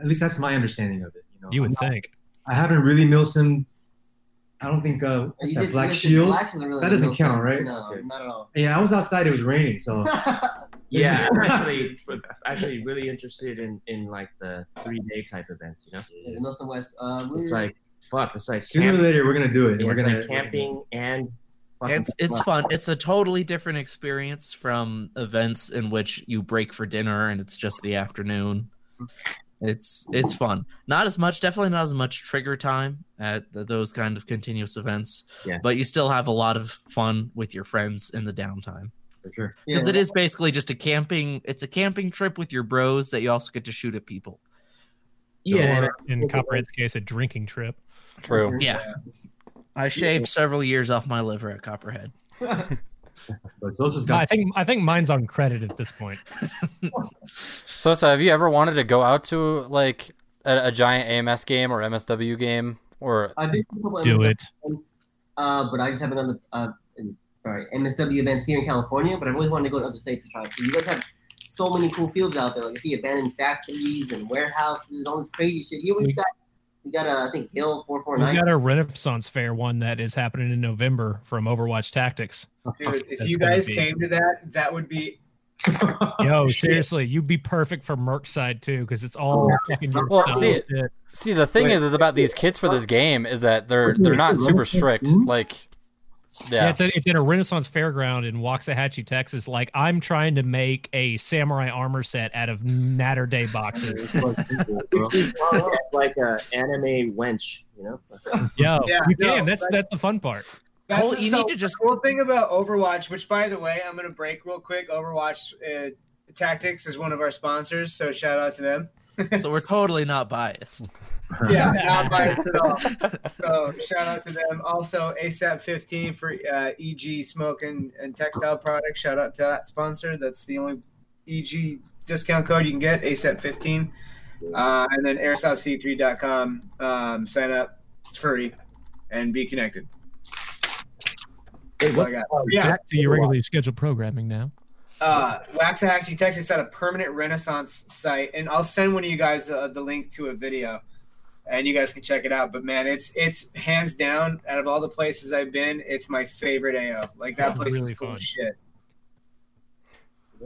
at least that's my understanding of it. You know,
You would
I'm not-
think.
I haven't really Milsim. I don't think uh, what's
You
that
did-
Black
you
Shield.
Black Shield really
That doesn't
Milsim.
count, right?
No,
Okay.
not at all.
Yeah, I was outside. It was raining, so
Yeah, I'm actually actually really interested in in like the three day type events. You know,
Yeah, the Milsim West. Uh,
it's like fuck. It's like
sooner or later we're gonna do it.
yeah,
we're
it's
gonna
like camping and.
It's it's fun. It's a totally different experience from events in which you break for dinner and it's just the afternoon. It's it's fun. Not as much, definitely not as much trigger time at th- those kind of continuous events.
Yeah.
But you still have a lot of fun with your friends in the downtime.
for sure.
Because
yeah,
it is basically just a camping. It's a camping trip with your bros that you also get to shoot at people.
Yeah,
Or in Copperhead's case, a drinking trip.
True.
Yeah. I shaved several years off my liver at Copperhead.
But those just
I think I think mine's on credit at this point.
So, so have you ever wanted to go out to like a, a giant AMS game or MSW game or
I've been to
Do
MSW
it.
events, uh, but I just haven't done the uh, in- sorry MSW events here in California. But I've always wanted to go to other states to try. So you guys have so many cool fields out there. Like I see abandoned factories and warehouses and all this crazy shit. Here we just got we got a I think Hill four four
We've got a Renaissance Fair one that is happening in November from Overwatch Tactics.
dude. If
That's
you guys
be-
came to that, that would be
Yo,
oh,
seriously, you'd be perfect for Merc side too, because it's all fucking your
Well, see-
shit.
See, the thing
Wait.
is, is about these kits for this game is that they're they're not super strict. Like,
Yeah,
yeah,
it's, a, it's in a Renaissance Fairground in Waxahachie, Texas. Like I'm trying to make a samurai armor set out of Natter Day boxes.
it's like an anime wench. You know.
Yo,
Yeah,
you
no,
can. That's that's the fun part.
That's
Cole, you
so
need to just-
the cool thing about Overwatch, which by the way, I'm gonna break real quick. Overwatch uh, Tactics is one of our sponsors, so shout out to them.
so we're totally not biased.
Yeah, not biased at all. So shout out to them. Also, ASAP 15 for uh, EG smoke and, and textile products. Shout out to that sponsor. That's the only EG discount code you can get ASAP15. Uh, and then airsoftc3.com. Um, sign up. It's free and be connected. That's all I got. Yeah.
Back to your regularly scheduled programming now.
Uh, Waxahachie, Texas at a permanent Renaissance site, and I'll send one of you guys uh, the link to a video, and you guys can check it out. But man, it's it's hands down out of all the places I've been, it's my favorite AO. Like that place
really
is cool
fun.
shit.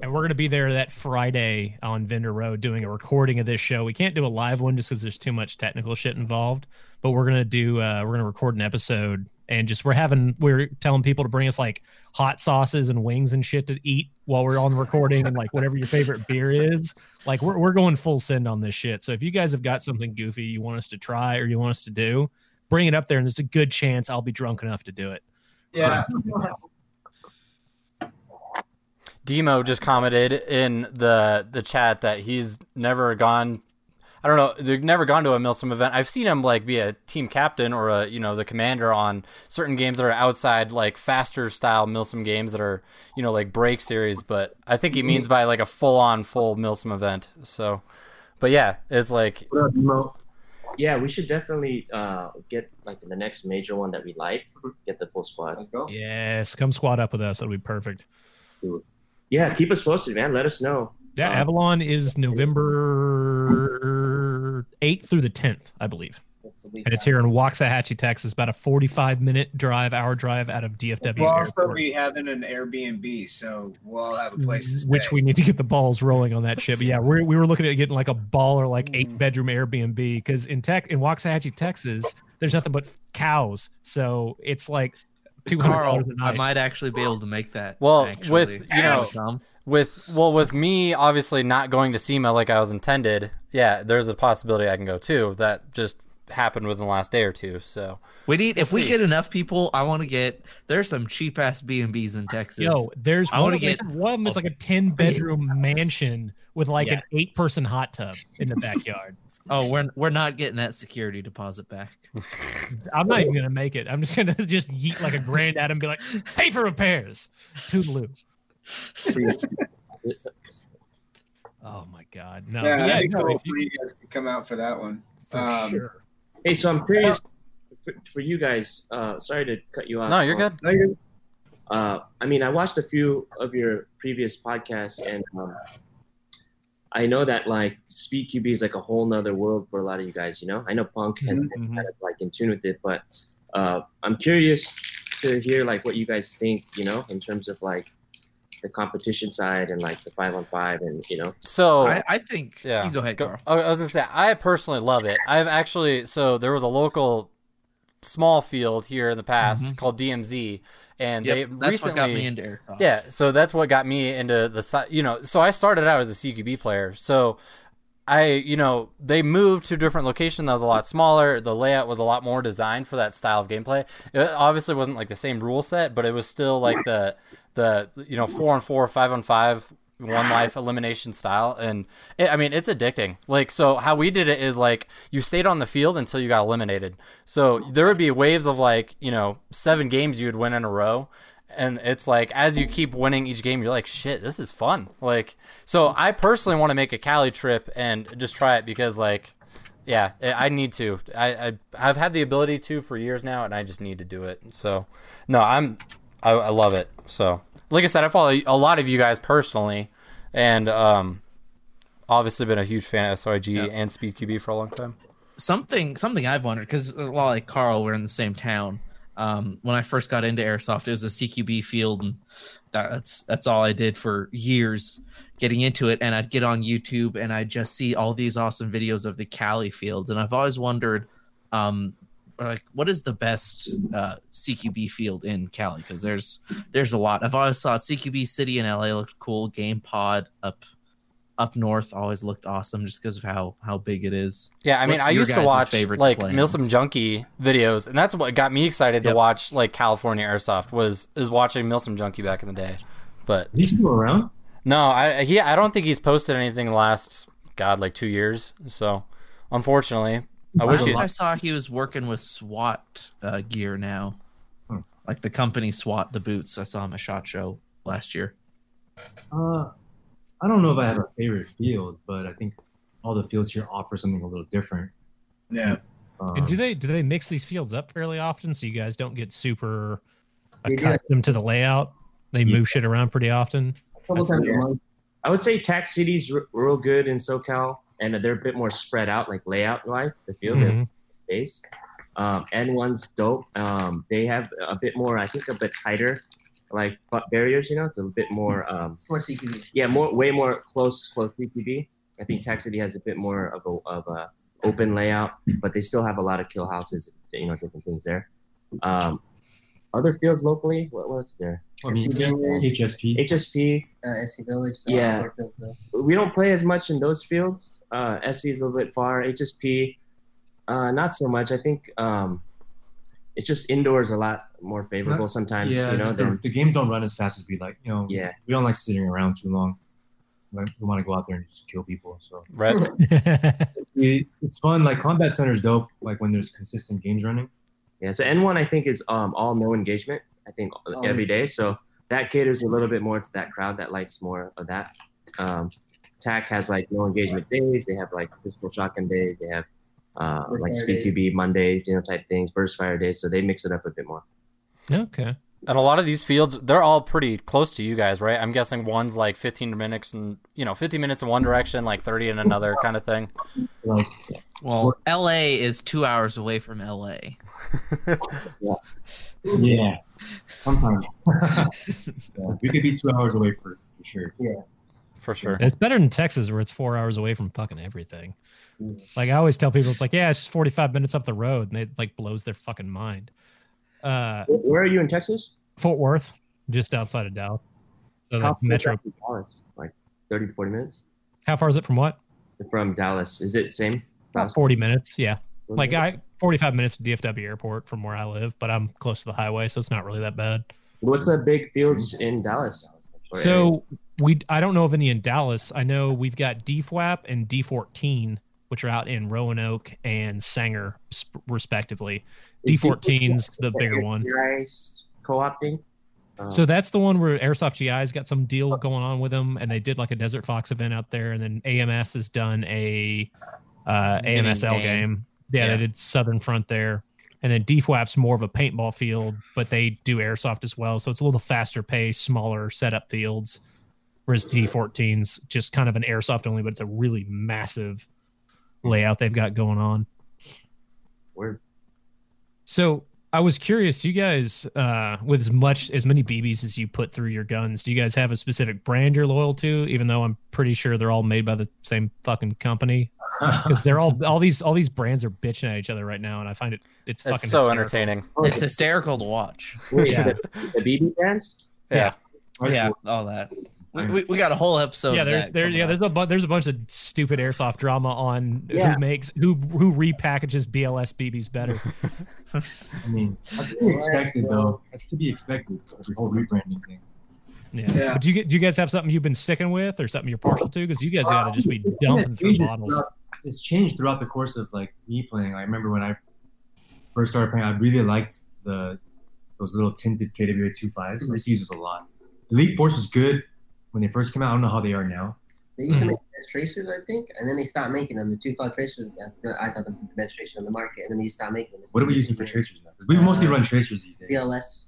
And we're going to be there that Friday on Vendor Road doing a recording of this show. We can't do a live one just because there's too much technical shit involved. But we're going to do, uh, we're going to record an episode and just, we're having, we're telling people to bring us like hot sauces and wings and shit to eat while we're on the recording and like whatever your favorite beer is. Like we're, we're going full send on this shit. So if you guys have got something goofy you want us to try or you want us to do, bring it up there and there's a good chance I'll be drunk enough to do it.
Yeah.
Demo just commented in the the chat that he's never gone. I don't know. They've never gone to a Milsim event. I've seen him like be a team captain or a you know the commander on certain games that are outside like faster style Milsim games that are you know like break series. But I think he means by like a full on full Milsim event. So, but yeah, it's like
What up, Mo?
Yeah, we should definitely uh, get like the next major one that we like. Get the full squad.
Let's go.
Yes. Come squad up with us. That'll be perfect.
Yeah, keep us posted, man. Let us know.
Yeah,
Um,
Avalon is November 8th through the 10th, I believe.
That's the week
And it's here in Waxahachie, Texas, about a 45 minute drive, hour drive out of DFW.
We'll also
Airport,
be having an Airbnb, so we'll all have a place to stay.
which we need to get the balls rolling on that shit. But yeah, we're, we were looking at getting like a baller, like eight bedroom Airbnb because in tech in Waxahachie, Texas, there's nothing but cows. So it's like $200
Carl,
a
I
night.
might actually be able to make that.
Well,
actually.
with, you know-
Some.
With well with me obviously not going to SEMA like I was intended. Yeah, there's a possibility I can go too. That just happened within the last day or two. So
we need if
We'll
we get enough people. I want to get. There's some cheap ass B and B's in Texas.
Yo, there's
I
one, of,
get-
one of them is like a 10 bedroom mansion with like
Yeah.
an eight person hot tub in the backyard.
Oh, we're we're not getting that security deposit back.
I'm not even gonna make it. I'm just gonna just yeet like a grand at him and be like, pay for repairs. Toodaloo. Oh my god. No.
yeah,
but
I think
no,
cool
if you-
guys can come out for that one.
for
Um,
sure.
Hey, so I'm curious for, for you guys. Uh, sorry to cut you off.
no, you're good.
no, you're-
Uh, I mean, I watched a few of your previous podcasts, and um, I know that like Speed QB is like a whole nother world for a lot of you guys. You know, I know Punk has been
Mhm.
kind of like in tune with it, but uh, I'm curious to hear like what you guys think. You know, in terms of like the competition side and like the five on five, and you know,
So
I, I think.
yeah.
You go ahead,
Go-
Carl.
I was gonna say I personally love it. I've actually so there was a local small field here in the past
Mhm.
called DMZ, and
Yep,
they
that's
recently
what got me into airsoft.
Yeah, so that's what got me into the you know. So I started out as a CQB player. So I you know they moved to a different location that was a lot smaller. The layout was a lot more designed for that style of gameplay. It obviously wasn't like the same rule set, but it was still like the the you know four on four, five on five. One life elimination style, and it, I mean it's addicting. Like so, how we did it is like you stayed on the field until you got eliminated. So there would be waves of like you know seven games you would win in a row, and it's like as you keep winning each game you're like shit this is fun like so i personally want to make a cali trip and just try it because like yeah i need to I, I i've had the ability to for years now and i just need to do it so no i'm i, I love it so like i said i follow a lot of you guys personally and um obviously been a huge fan of soig
Yeah.
and speed qb for a long time
something something I've wondered because a lot like Carl, we're in the same town. Um, when I first got into airsoft, it was a CQB field, and that's that's all I did for years, getting into it. And I'd get on YouTube and I'd just see all these awesome videos of the Cali fields, and I've always wondered, um, like what is the best uh, CQB field in Cali? Because there's there's a lot. I've always thought CQB City in LA looked cool. Game Pod up up north always looked awesome just because of how how big it is.
Yeah, I mean,
What's
I used to watch
favorite
like
play on?
Milsim Junkie videos, and that's what got me excited to watch like California Airsoft was is watching Milsim Junkie back in the day. But
Is he still around?
no, I he I don't think he's posted anything the last god like two years. So unfortunately, I wish
Last. I saw he was working with SWAT uh, gear now,
Hmm.
like the company SWAT the boots. I saw him at Shot Show last year.
Uh, I don't know if I have a favorite field, but I think all the fields here offer something a little different.
Yeah.
Um,
And do they do they mix these fields up fairly often so you guys don't get super
They do.
accustomed to the layout? They
Yeah.
move shit around pretty often.
Couple times a month.
I would say TAC City's r- real good in SoCal, and they're a bit more spread out, like layout wise. The field
Mhm.
and base. Um, N1's dope. Um, they have a bit more, I think, a bit tighter, like bu- barriers. You know, it's a bit more. Um,
more CQB.
yeah, more way more close close CQB. I think TAC City has a bit more of a of a open layout, but they still have a lot of kill houses. You know, different things there. Um, other fields locally, what was there?
I mean,
Village,
HSP.
HSP.
uh, SC Village. so
Yeah.
outdoor field, so.
we don't play as much in those fields. Uh, SC is a little bit far. HSP, uh, not so much. I think um, it's just indoors a lot more favorable sometimes.
yeah,
you know,
the, the games don't run as fast as we like. You know,
yeah.
we don't like sitting around too long. We want to go out there and just kill people. So
Right.
it, it's fun. Like combat center is dope. Like when there's consistent games running.
Yeah, so N1 I think is um, all no engagement. I think
Oh,
every day. So that caters a little bit more to that crowd that likes more of that. Um, TAC has like no engagement days. They have like pistol shotgun days. They have uh, like
fire
speed QB Mondays, you know, type things, burst fire days. So they mix it up a bit more.
okay.
And a lot of these fields, they're all pretty close to you guys, right? I'm guessing one's like 15 minutes and you know, 50 minutes in one direction, like 30 in another kind of thing.
Like
Well, LA is two hours away from LA.
yeah, sometimes yeah, we could be two hours away for, for sure.
Yeah, for sure.
It's better than Texas where it's four hours away from fucking everything.
Mm.
Like I always tell people, it's like, yeah, it's just 45 minutes up the road, and it like blows their fucking mind. Uh,
Where are you in Texas?
Fort Worth, just outside of Dallas. So
How
like
far is
metro.
that Dallas? Like 30 to 40 minutes
How far is it from what?
from Dallas. Is it same?
About 40 minutes. Yeah. Like I 45 minutes to DFW airport from where I live, but I'm close to the highway, so it's not really that bad.
What's the big fields in Dallas? Or area?
So we I don't know of any in Dallas. I know we've got DFWAP and D14, which are out in Roanoke and Sanger, respectively.
Is
D14's the bigger one.
Nice co-opting. Um,
So that's the one where Airsoft GI's got some deal going on with them, and they did like a Desert Fox event out there, and then AMS has done a uh,
Mini
AMSL game. Yeah,
Yeah.
they did Southern Front there, and then DFWAP's more of a paintball field, but they do airsoft as well, so it's a little faster pace, smaller setup fields. Whereas D14's just kind of an airsoft only, but it's a really massive layout they've got going on.
Word.
So I was curious, you guys, uh, with as much as many BBs as you put through your guns, do you guys have a specific brand you're loyal to? Even though I'm pretty sure they're all made by the same fucking company, because they're all all these all these brands are bitching at each other right now, and I find it it's fucking
so
hysterical.
entertaining.
It's hysterical to watch.
Wait,
Yeah.
the, the BB brands?
Yeah.
Yeah, all that. We, we, we got a whole episode.
yeah,
of
there's
that
there yeah
up.
there's a bu- there's a bunch of stupid airsoft drama on
Yeah.
who makes who who repackages BLS BBs better.
I mean, that's to be expected though. That's to be expected. The whole rebranding thing.
Yeah.
Yeah.
But do you get do you guys have something you've been sticking with or something you're partial to? Because you guys got to just be dumping through
Changes
bottles.
throughout- It's changed throughout the course of like me playing. I remember when I first started playing, I really liked the those little tinted KWA two fives. Mm-hmm. I used to use those a lot. Elite mm-hmm. Force was good when they first came out. I don't know how they are now.
They used to mm-hmm. make best tracers, I think, and then they stopped making them. The two five tracers, uh, I thought the best tracer on the market, and then they stopped making them.
What are we using for tracers now? We uh, mostly run tracers these days.
BLS,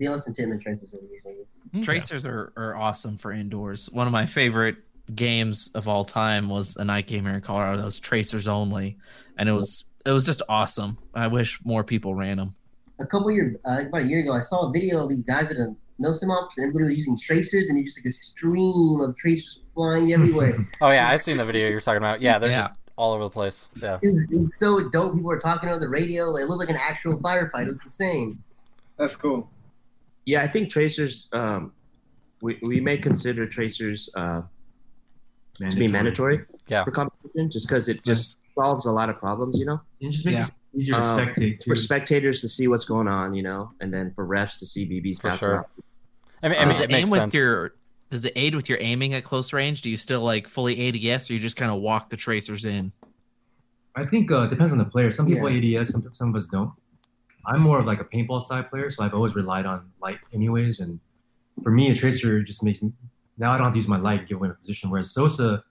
BLS and Tittman tracers are we usually use.
Okay.
Tracers are, are awesome for indoors. One of my favorite games of all time was a night game here in Colorado. That was Tracers only, and it was it was just awesome. I wish more people ran them.
A couple years, uh, about a year ago, I saw a video of these guys at a Nelson Ops, and everybody was using tracers, and you just like a stream of tracers flying everywhere.
Oh yeah, I've seen the video you're talking about. Yeah, they're
Yeah.
just all over the place. Yeah.
it, was, it was so dope. People were talking on the radio. Like, it looked like an actual firefight. It was the same.
That's cool.
Yeah, I think tracers. Um, we, we may consider tracers uh, to be mandatory
Yeah.
for competition, just because it just solves a lot of problems. You know,
It just makes
Yeah.
it easier to
Um,
spectate too.
for spectators to see what's going on. You know, and then for refs to see BBs
For
pass
sure.
around.
I mean, I mean
does
it
it aim
makes
with
sense.
your does it aid with your aiming at close range? Do you still like fully ADS, or you just kind of walk the tracers in?
I think uh, it depends on the player. Some people
Yeah.
ADS, some some of us don't. I'm more of like a paintball side player, so I've always relied on light anyways. And for me, a tracer just makes me now I don't have to use my light to give away my position. Whereas Sosa,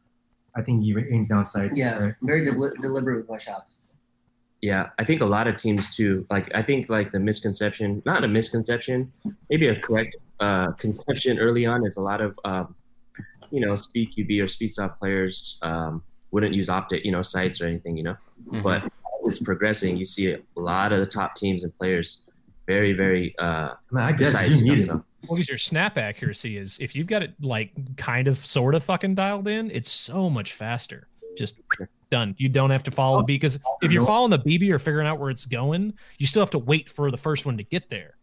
I think he aims down sights.
Yeah,
right?
Very deli- deliberate with my shots.
Yeah, I think a lot of teams too. Like I think like the misconception, not a misconception, maybe a correct uh, conception early on is a lot of um, you know speed QB or speed soft players um, wouldn't use optic, you know, sights or anything, you know.
Mhm.
But it's progressing. You see a lot of the top teams and players very, very uh,
I, mean, I guess
precise.
you
you
need it.
Because your snap accuracy is, if you've got it like kind of sort of fucking dialed in, it's so much faster. Just done. You don't have to follow the beat because if you're following the BB or figuring out where it's going, you still have to wait for the first one to get there.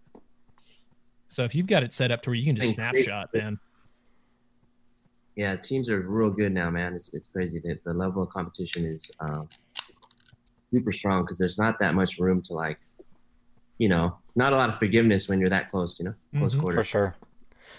So if you've got it set up to where you can just snapshot, man.
yeah, teams are real good now, man. It's, it's crazy. that the level of competition is um, super strong because there's not that much room to like, you know, it's not a lot of forgiveness when you're that close, you know, close
Mhm.
quarters.
for sure.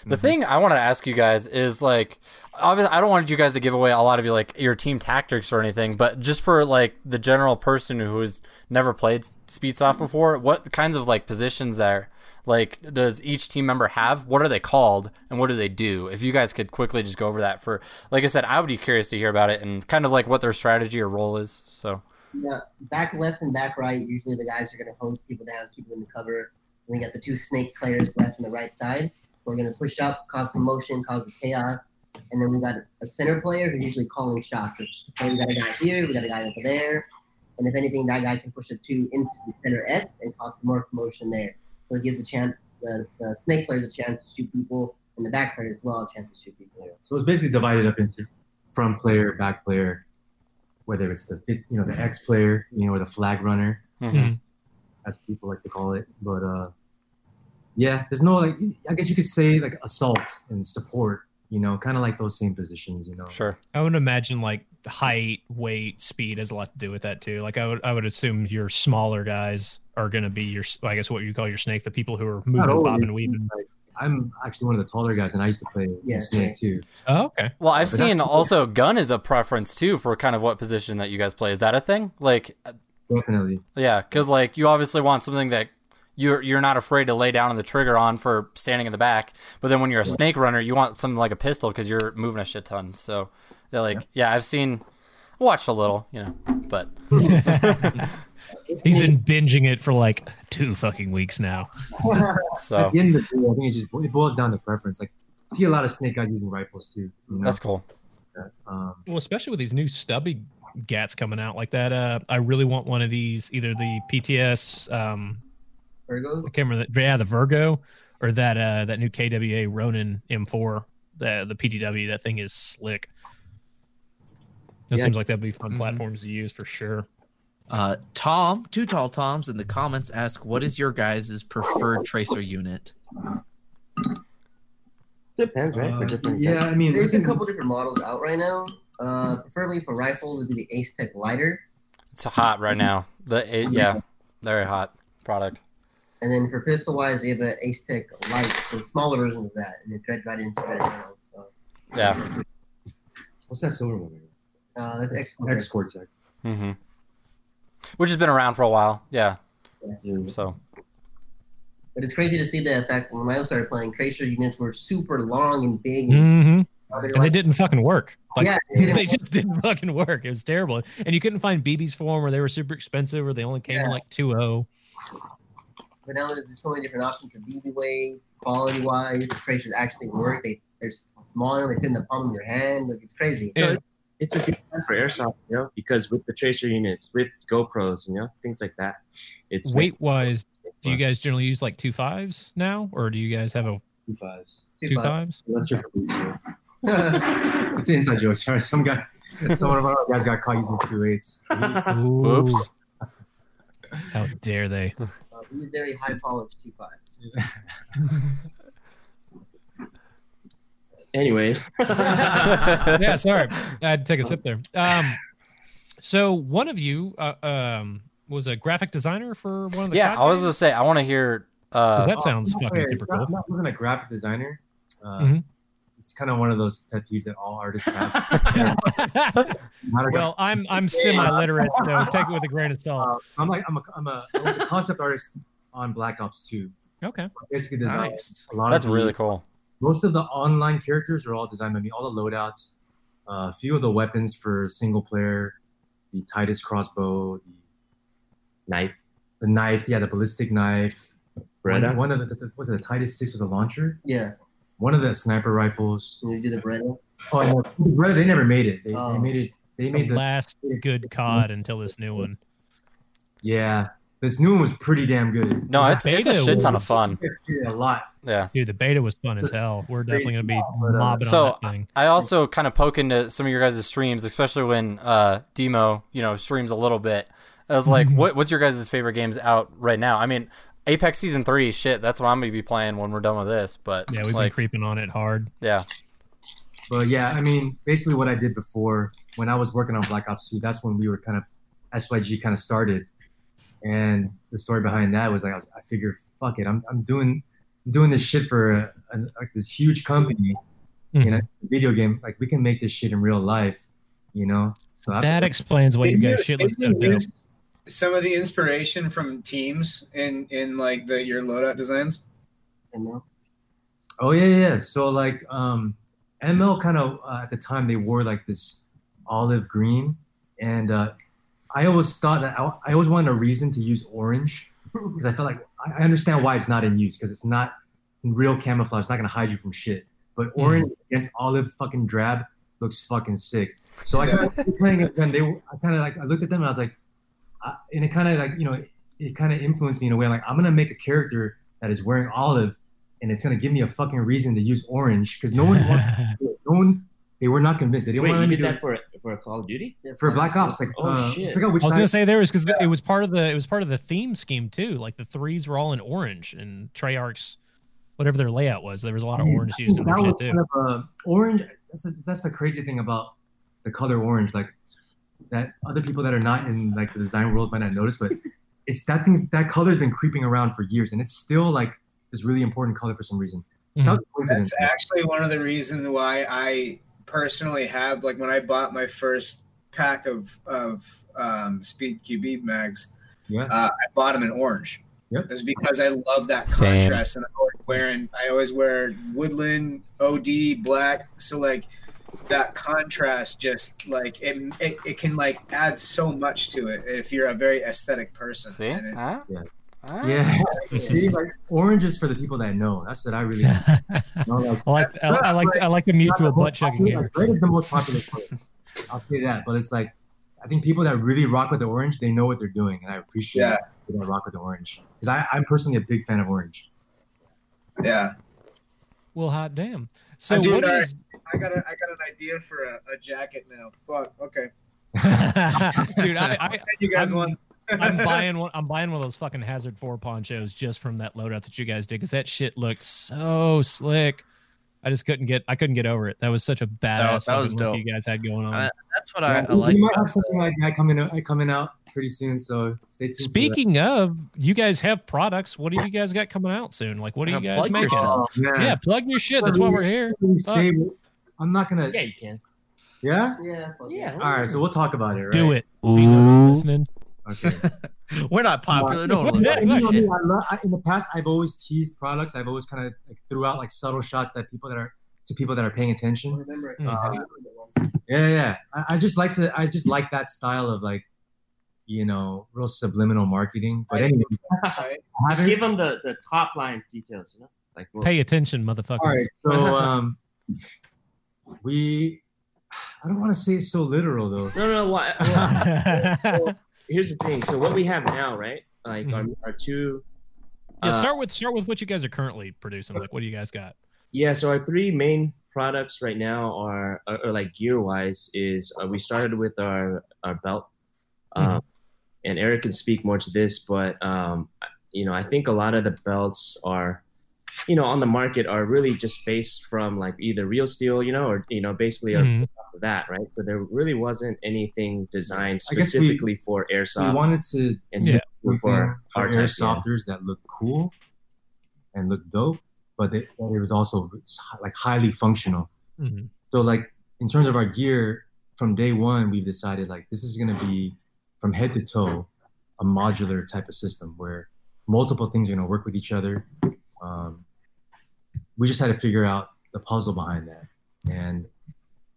The thing I want to ask you guys is like, obviously, I don't want you guys to give away a lot of your like your team tactics or anything, but just for like the general person who's never played speed soft before, what kinds of like positions there, like, does each team member have? What are they called, and what do they do? If you guys could quickly just go over that for, like I said, I would be curious to hear about it and kind of like what their strategy or role is. So,
Yeah, back left and back right. Usually the guys are going to hose people down, keep them in cover. And we got the two snake players left and the right side. We're going to push up, cause commotion, cause the chaos. And then we got a center player who's usually calling shots. So we got a guy here, we got a guy over there. And if anything, that guy can push a two into the center edge and cause some more commotion there. So it gives a chance, the, the snake players a chance to shoot people, and the back player as well a chance to shoot people.
So it's basically divided up into front player, back player, whether it's the you know the X player, you know, or the flag runner,
mhm.
as people like to call it. But uh, yeah, there's no like I guess you could say like assault and support. You know, kind of like those same positions. You know,
sure.
I would imagine like height, weight, speed has a lot to do with that too. Like I would, I would assume your smaller guys are going to be your, I guess what you call your snake, the people who are moving, bobbing, weaving.
Like, I'm actually one of the taller guys, and I used to play
Yeah,
snake too.
Oh, okay.
Well, I've
But that's
seen
cool.
also gun is a preference too for kind of what position that you guys play. Is that a thing? Like,
Definitely.
Yeah, because like you obviously want something that you're you're not afraid to lay down on the trigger on for standing in the back. But then when you're a snake runner, you want something like a pistol because you're moving a shit ton. So they're like, yeah, I've seen, watched a little, you know, but
He's been binging it for like two fucking weeks now.
so
At the end of the day, I think it just it boils down to preference. Like, see a lot of snake guys using rifles too. You know?
that's cool.
um,
Well, especially with these new stubby gats coming out like that. Uh, I really want one of these, either the PTS, um,
Virgo?
I can't remember that, yeah, the Virgo, or that uh, that new KWA Ronin M4, the the PGW. That thing is slick. That
Yeah.
seems like that'd be fun platforms to use for sure.
Uh, Tom, two tall Toms in the comments ask, "What is your guys' preferred tracer unit?"
Depends, right? For
uh,
different
yeah, I mean,
There's a couple different models out right now. Uh, preferably for rifles would be the Ace Tech Lighter,
It's hot right now. The it, yeah, very hot product.
and then for pistol wise, they have an Ace Tech Light, so a smaller version of that, and it threads right into better rounds. So
Yeah.
What's that silver one?
uh, that's X.
Xcortech. Which has been around for a while. Yeah.
Yeah.
So
But it's crazy to see the effect when I started playing. Tracer units were super long and big, and
Mm-hmm.
they're
And they didn't fucking work. Like
yeah,
they just didn't fucking work. It was terrible. And you couldn't find BBs for them, or they were super expensive, or they only came in like oh. 2.0.
But now there's so many different options for BB weights, quality wise. The tracers actually work. They they're small. They fit in the palm of your hand. Like it's crazy.
Yeah.
It's a good time for airsoft, you know, because with the tracer units, with GoPros, you know, things like that, it's
Weight wise, do you guys generally use like two fives now, or do you guys have a
two fives?
Two fives?
fives?
That's your It's an inside joke. Sorry, some guy, some of our guys got caught using two eights.
Oops.
How dare they?
Uh, these are very high polished two fives.
Anyways,
yeah, sorry, I had to take a sip there. Um, so one of you uh, um was a graphic designer for one of the.
Yeah,
COD
I was
games?
gonna say I want to hear. Uh,
that sounds
Oh,
fucking
wait,
super cool.
I'm not looking at graphic designer. Uh,
Mhm.
It's kind of one of those pet peeves that all artists have.
Well, I'm I'm semi-literate, so take it with a grain of salt.
Uh, I'm like I'm a I'm a, I was a concept artist on Black Ops 2.
Okay.
Basically, there's
Nice.
a lot
that's
of the,
really cool.
Most of the online characters are all designed by me. All the loadouts, uh, a few of the weapons for single player, the Titus crossbow, the,
Knife.
the knife, yeah, the ballistic knife.
Beretta.
One, one of the, the was it the Titus six with a launcher?
Yeah.
One of the sniper rifles.
Can you do the Beretta?
Oh, no, Beretta, they never made it. They,
Oh.
they made it. They
The
made the
last good COD until this new one.
yeah. This new one was pretty damn good.
No, it's it's a shit ton of fun.
A lot.
Yeah.
Dude, the beta was fun as hell. We're definitely gonna be
uh,
mobbing
So
on that thing.
I also kind of poke into some of your guys' streams, especially when uh, Demo, you know, streams a little bit. I was like, what, what's your guys' favorite games out right now? I mean, Apex Season 3, shit, that's what I'm going to be playing when we're done with this. But,
Yeah, we've
like,
been creeping on it hard.
yeah.
But yeah, I mean, basically what I did before when I was working on Black Ops 2, that's when we were kind of SYG kind of started. And the story behind that was like I, was, I figured, fuck it, I'm, I'm doing I'm doing this shit for a, a, like this huge company in a video game. Like we can make this shit in real life, you know. So I-
That explains why you
Didn't
guys shit like so
didn't you
dope.
use Some of the inspiration from teams in in like the your loadout designs.
You know?
Oh yeah, yeah. yeah. So like, um, ML kind of uh, at the time they wore like this olive green, and uh, I always thought that I, I always wanted a reason to use orange because I felt like I understand why it's not in use because it's not in real camouflage. It's not gonna hide you from shit. But hmm. orange against olive fucking drab looks fucking sick. So I kind of playing it, and they I kind of like I looked at them and I was like, I, and it kind of like you know it, it kind of influenced me in a way. I'm like I'm gonna make a character that is wearing olive and it's gonna give me a fucking reason to use orange because no one, wanted, no one, they were not convinced. They didn't
Wait,
want me
did
to
that for for Call of Duty?
For Black Ops. Like,
Oh,
uh,
shit.
I forgot which
I was
side.
gonna say there was because it was part of the it was part of the theme scheme too. Like the threes were all in orange and Treyarch's whatever their layout was. There was a lot of orange used in their
that
shit
was
too.
kind of, uh, orange. That's a, that's the crazy thing about the color orange. Like that, other people that are not in like the design world might not notice, but it's that thing's that color's been creeping around for years, and it's still like this really important color for some reason.
Mhm.
That was a coincidence.
That's actually one of the reasons why I personally have like when I bought my first pack of of um, Speed QB mags,
Yeah.
uh, I bought them in orange.
Yep.
It's because I love that
Same.
contrast, and I always wearing I always wear woodland, OD, black. So like that contrast, just like it, it, it can like add so much to it if you're a very aesthetic person.
See?
And it-
Huh? Ah.
Yeah.
Huh?
yeah, See, like orange is for the people that know. That's what I really. know. Like,
I like I, I like I like the mutual butt chugging here.
Like, red is the most popular color. I'll say that, but it's like I think people that really rock with the orange, they know what they're doing, and I appreciate
Yeah.
people that rock with the orange because I'm personally a big fan of orange.
yeah.
Well, hot damn. So
Dude,
what
all right.
is
I got a, I got an idea for a, a jacket now. Fuck. Okay.
dude? I, I
You guys
I'm-
want?
I'm buying one. I'm buying one of those fucking Hazard Four ponchos just from that loadout that you guys did because that shit looked so slick. I just couldn't get. I couldn't get over it. That was such a badass.
that was
fucking look
dope.
you guys had going on.
I- That's what I, I
we might have something like that coming out, coming out pretty soon, so stay tuned.
Speaking of, you guys have products. What do you guys got coming out soon? Like, what are you guys
plug
making?
yourself.
Oh.
Yeah, plug your shit. That's why we're here.
Really save it. I'm not gonna.
Yeah, you can.
Yeah.
Yeah.
Yeah.
All right, so we'll talk about it. Right?
Do it. Be listening.
Okay.
We're not popular. No one
Yeah,
listens.
You know
shit.
me, I love, I, in the past, I've always teased products. I've always kind of like threw out like subtle shots that people that are to people that are paying attention.
Remember it.
Uh, Yeah, yeah. I, I just like to. I just like that style of like, you know, real subliminal marketing. But anyway, I
Just give them the, the top line details, you know? Like, well,
Pay attention, motherfuckers.
All right, so um, we. I don't want to say it so literal though.
no, no, no. Why, well, here's the thing. So what we have now, right? Like our, our two.
yeah,
uh,
start with start with what you guys are currently producing. Like, what do you guys got?
Yeah, so our three main products right now are, are, like gear wise is uh, we started with our our belt, um, and Eric can speak more to this, but um, you know I think a lot of the belts are, you know, on the market are really just based from like either real steel, you know, or you know basically a-
Mhm.
off of that, right? So there really wasn't anything designed
I guess we-
specifically for airsoft We
wanted to
and
Yeah.
for,
for our
for
type, yeah.
airsofters that look cool and look dope, but it, that it was also like highly functional.
Mhm.
So like in terms of our gear, from day one, we've decided like this is gonna be from head to toe a modular type of system where multiple things are gonna work with each other. Um, we just had to figure out the puzzle behind that. And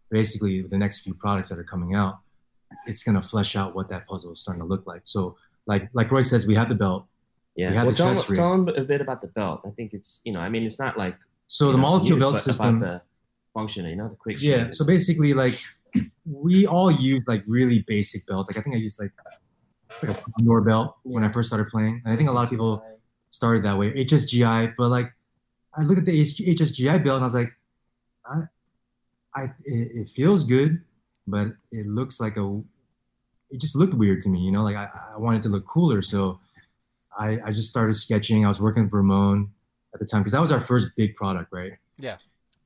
basically, the next few products that are coming out, it's gonna flesh out what that puzzle is starting to look like. So, like like Roy says, we have the belt.
Yeah.
We have
Well,
the
tell,
chest rig.
tell them a bit about the belt. I think it's you know, I mean, it's not like
So the
know,
molecule
news,
belt system.
the function, you know, the quick.
Yeah. So basically, like we all use like really basic belts. Like I think I used like, like a Condor belt when I first started playing, and I think a lot of people started that way. HSGI, but like I looked at the HSGI belt and I was like, I, I it, it feels good, but it looks like a. It just looked weird to me, you know. Like I, I wanted to look cooler, so I, I just started sketching. I was working with Ramon at the time because that was our first big product, right?
Yeah.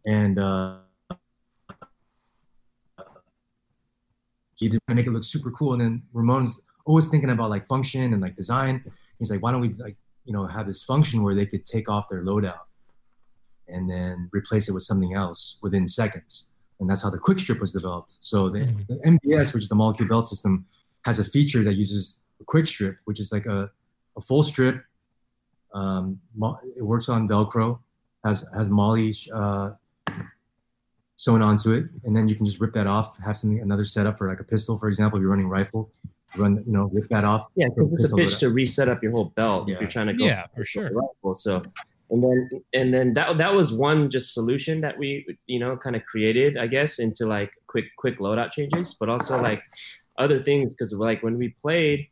And uh, he did make it look super cool. And then Ramon's always thinking about like function and like design. He's like, why don't we like you know have this function where they could take off their loadout and then replace it with something else within seconds. And that's how the quick strip was developed. So the, the MBS, which is the molecule belt system, has a feature that uses a quick strip, which is like a, a full strip. Um, mo- it works on Velcro, has has MOLLE uh, sewn onto it, and then you can just rip that off. Have something another setup for like a pistol, for example. If you're running rifle, run you know rip that off.
Yeah, because it's a
Pistol
pitch to reset up your whole belt
Yeah.
if you're trying to go
Yeah, for sure.
rifle. So, and then and then that that was one just solution that we you know kind of created, I guess, into like quick quick loadout changes, but also like other things because like when we played,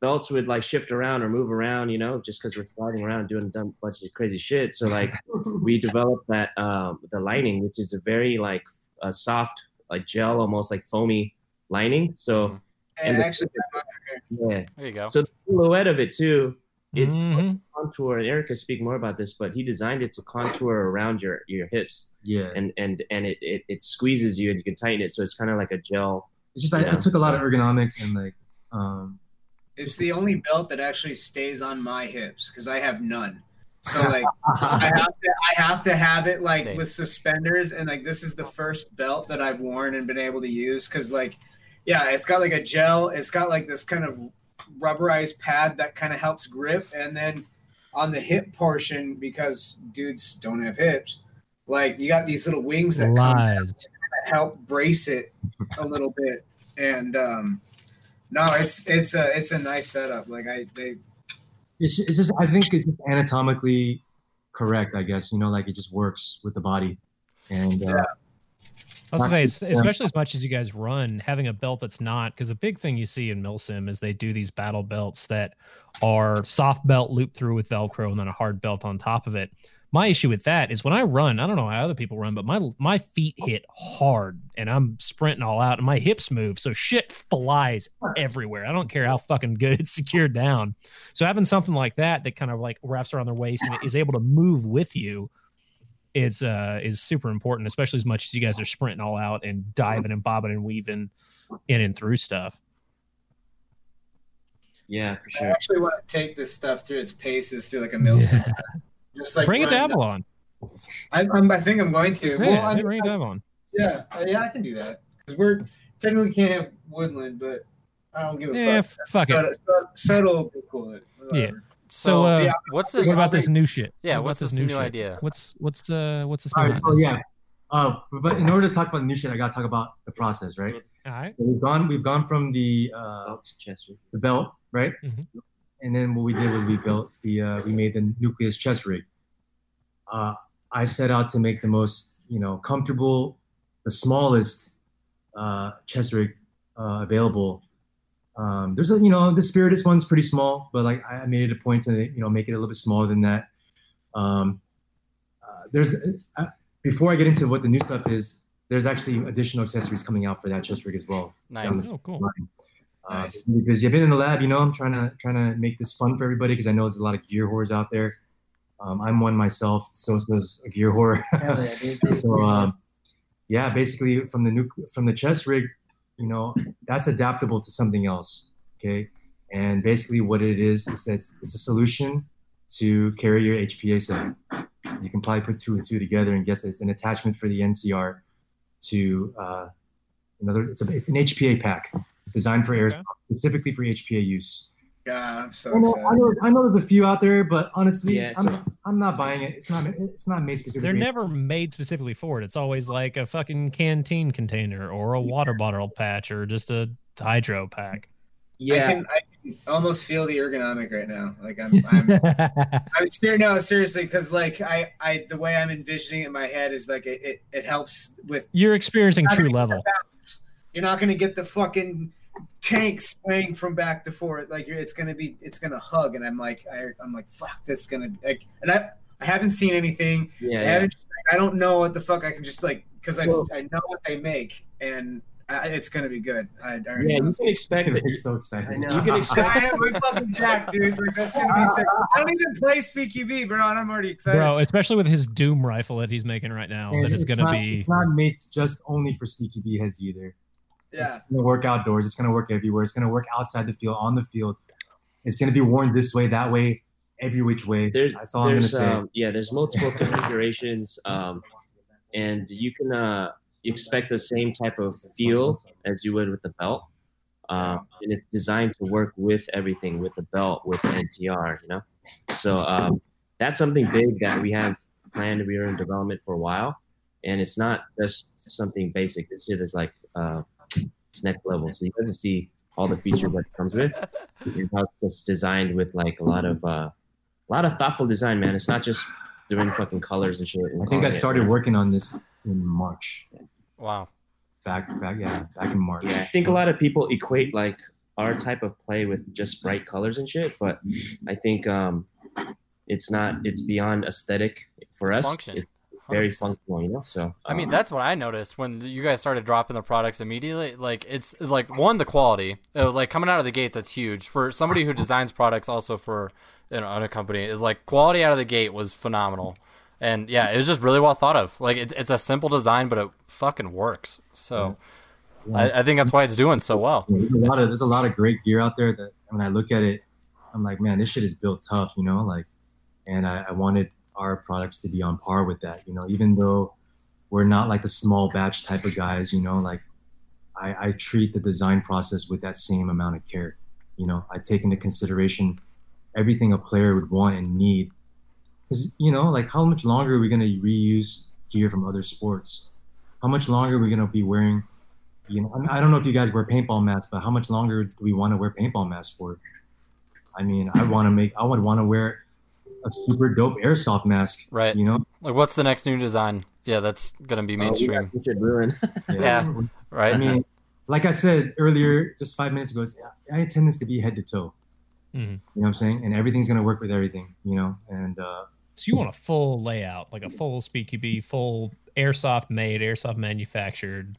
belts would like shift around or move around, you know, just because we're sliding around doing a dumb bunch of crazy shit. So like we developed that um, the lining, which is a very like a soft like gel, almost like foamy lining. So
And
And the-
actually,
yeah.
There you go.
So the silhouette of it too, it's
Mhm.
contour. And Eric can speak more about this, but he designed it to contour around your your hips,
Yeah,
and and and it it, it squeezes you, and you can tighten it, so it's kind of like a gel.
it's just I, I took a lot of ergonomics and like um,
it's the only belt that actually stays on my hips because I have none. So like I have to I have to have it like
Same.
with suspenders and like this is the first belt that I've worn and been able to use because like yeah it's got like a gel it's got like this kind of rubberized pad that kind of helps grip and then on the hip portion because dudes don't have hips like you got these little wings that come help brace it a little bit and um no it's it's a it's a nice setup like I they
it's, it's just I think it's anatomically correct. I guess you know, like it just works with the body, and uh,
I was gonna say, especially as much as you guys run, having a belt that's not because a big thing you see in Milsim is they do these battle belts that are soft belt looped through with Velcro and then a hard belt on top of it. My issue with that is when I run, I don't know how other people run, but my my feet hit hard and I'm sprinting all out and my hips move, so shit flies everywhere. I don't care how fucking good it's secured down. So having something like that that kind of like wraps around their waist and is able to move with you is uh is super important, especially as much as you guys are sprinting all out and diving and bobbing and weaving in and through stuff.
Yeah, for sure.
I actually want to take this stuff through its paces through like a Milsim. Just like
Bring it to Avalon.
I, I'm, I think I'm going to.
Yeah,
well, I,
bring it to Avalon.
yeah, uh, yeah, I can do that because we're technically can't have woodland, but I don't give a
Yeah,
fuck.
f- fuck it.
Subtle, subtle, subtle will cool. Whatever.
So, uh,
yeah,
What's
what
this?
about this new shit?
Yeah,
What
what's this new
shit?
idea?
What's what's uh what's this new
all right, so yeah. Uh, but in order to talk about the new shit, I gotta talk about the process, right?
All right.
So we've gone, we've gone from the uh,
chest.
the belt, right?
Mhm.
And then what we did was we built the uh, we made the nucleus chest rig. Uh, I set out to make the most you know comfortable, the smallest uh, chest rig uh, available. Um, there's a you know the Spiritus one's pretty small, but like I made it a point to you know make it a little bit smaller than that. Um, uh, there's uh, before I get into what the new stuff is, there's actually additional accessories coming out for that chest rig as well.
Nice.
Oh, cool.
Uh,
Nice.
because you've been in the lab, you know, I'm trying to trying to make this fun for everybody because I know there's a lot of gear whores out there. Um, I'm one myself. Sosa's a gear whore.
Yeah,
so um, yeah, basically from the nucle- from the chest rig, you know, that's adaptable to something else. Okay, and basically what it is is that it's, a solution to carry your HPA set. You can probably put two and two together and guess that it's an attachment for the NCR to uh, another. It's a it's an HPA pack designed for air
Okay.
specifically for HPA use.
God, I'm so
I know,
excited.
I know, I know there's a few out there, but honestly,
Yeah,
I'm,
so-
I'm not buying it. It's not it's not made specifically.
They're never made specifically for it. It's always like a fucking canteen container or a water bottle patch or just a hydro pack.
Yeah, I can, I can almost feel the ergonomic right now. Like I'm, I'm, I'm ser- no, seriously, because like I, I, the way I'm envisioning it in my head is like it, it, it helps with.
You're experiencing true level.
You're not gonna get the fucking tank swaying from back to forth. Like it's gonna be, it's gonna hug, and I'm like, I, I'm like, fuck, that's gonna be, like, and I, I haven't seen anything.
Yeah,
I haven't. I don't know what the fuck I can just like because I,
So-
I know what they make, and I, it's gonna be good. I, I already
Yeah,
know.
you can expect that.
They're so excited.
I know.
You can expect.
I am I'm fucking jacked, dude. Like that's gonna be sick. I don't even play SpeedQB, bro, and I'm already excited.
Bro, especially with his Doom rifle that he's making right now,
And
that it's gonna
not,
be
It's not made just only for SpeedQB heads either.
Yeah.
It's gonna work outdoors. It's gonna work everywhere. It's gonna work outside the field, on the field. It's gonna be worn this way, that way, every which way.
There's,
That's all I'm gonna
there's,
say.
um, yeah, there's multiple configurations, um, and you can uh, expect the same type of feel as you would with the belt. Um, and it's designed to work with everything, with the belt, with NTR, you know. So um, that's something big that we have planned. We are in development for a while, and it's not just something basic. This shit is like uh, it's next level. So you guys can see all the features that it comes with. And how it's designed with like a lot of uh, a lot of thoughtful design, man. It's not just doing fucking colors and shit. and
I think I
calling it,
started working on this in March.
Wow.
Back, back, yeah, back in March.
Yeah, I think a lot of people equate like our type of play with just bright colors and shit, but I think um, it's not. It's beyond aesthetic for
It's
us.
function.
It's very
100%.
functional, you know. So
I mean,
um,
that's what I noticed when you guys started dropping the products immediately. Like, it's, it's like one, the quality. It was like coming out of the gates. That's huge for somebody who designs products. Also for you know, a company is like quality out of the gate was phenomenal. And yeah, it was just really well thought of. Like, it's it's a simple design, but it fucking works. So I, I think that's why it's doing so well.
Yeah, there's a lot of there's a lot of great gear out there that when I look at it, I'm like, man, this shit is built tough, you know, like, and I, I wanted our products to be on par with that, you know, even though we're not like the small batch type of guys, you know, like I, I treat the design process with that same amount of care, you know, I take into consideration everything a player would want and need, because you know, like how much longer are we gonna reuse gear from other sports? How much longer are we gonna be wearing? you know, I don't know if you guys wear paintball masks, but how much longer do we want to wear paintball masks for? I mean, I want to make, I would want to wear a super dope airsoft mask,
Right.
you know?
Like, what's the next new design? Yeah, that's gonna be
oh, we
mainstream,
got Richard Ruin.
Yeah. right?
I mean, like I said earlier, just five minutes ago, I intend this to be head to toe.
Mhm.
You know what I'm saying? And everything's going to work with everything, you know? And uh,
So you want a full layout, like a full SpeedQB, full airsoft made, airsoft manufactured,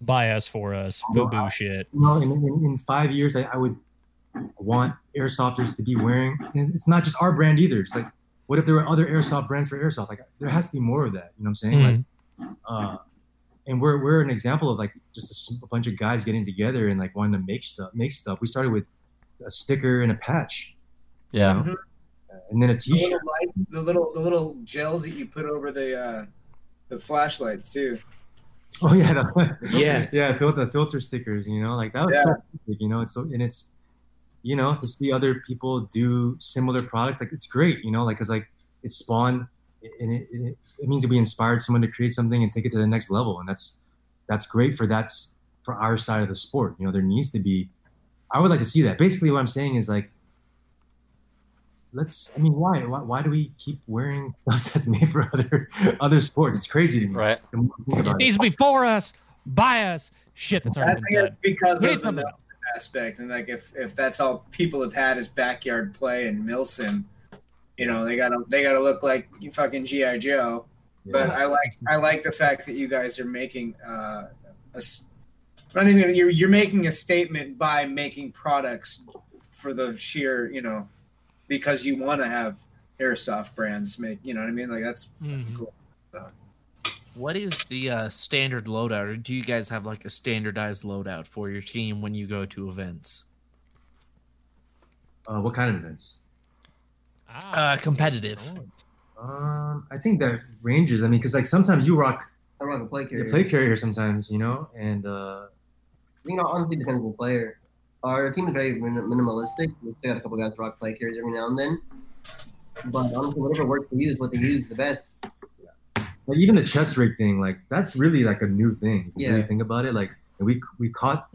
by us for us, boo
boo
shit.
you know, in, in, in five years, I, I would want airsofters to be wearing. And it's not just our brand either. It's like, what if there were other airsoft brands for airsoft? Like, there has to be more of that. You know what I'm saying? Like,
Mhm.
uh, and we're we're an example of like just a bunch of guys getting together and like wanting to make stuff. Make stuff. We started with a sticker and a patch,
yeah.
you know? and then a
The
T-shirt.
little lights, the little the little gels that you put over the uh, the flashlights too.
Oh yeah, the,
Yeah.
yeah. Fil- the filter stickers. You know, like that was so. You know, it's so and it's, you know, to see other people do similar products, like it's great. You know, like because like it spawned, and it, it it means that we inspired someone to create something and take it to the next level, and that's that's great for that's for our side of the sport. You know, there needs to be. I would like to see that. Basically, what I'm saying is like. Let's. I mean, why? Why, why do we keep wearing stuff that's made for other other sports? It's crazy to me.
Right.
The more
It
about it.
needs to be for us, by us. Shit, that's
I
already
think
done.
it's because
We need
of the
something.
Nelson aspect, and like if if that's all people have had is backyard play and Milsim, you know they gotta they gotta look like fucking GI Joe. But I like I like the fact that you guys are making uh, a not even you're you're making a statement by making products for the sheer you know because you want to have airsoft brands make you know what I mean? Like that's
Mhm.
What is the uh, standard loadout, or do you guys have like a standardized loadout for your team when you go to events?
Uh, what kind of events?
Uh, competitive.
Um, I think that ranges. I mean, because like sometimes you rock
I rock a play carrier.
play carrier sometimes, you know, and uh,
You know, honestly, depends on the player. Our team is very min- minimalistic. We still got a couple guys rock play carriers every now and then. But honestly, whatever works for you is what they use the best.
Like even the chest rig thing, like that's really like a new thing. If you
Yeah.
really think about it, like we we caught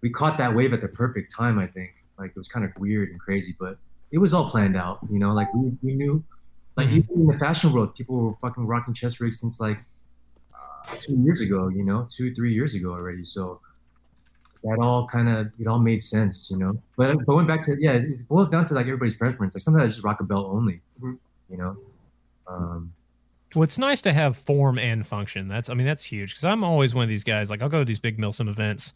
we caught that wave at the perfect time. I think like it was kind of weird and crazy, but it was all planned out. You know, like we, we knew, like
Mhm.
even in the fashion world, people were fucking rocking chest rigs since like uh, two years ago. You know, two three years ago already. So that all kind of it all made sense. You know, but going back to yeah, it boils down to like everybody's preference. Like sometimes I just rock a belt only.
Mhm.
You know. Um,
Well, it's nice to have form and function. That's, I mean, that's huge because I'm always one of these guys. Like, I'll go to these big Milsim events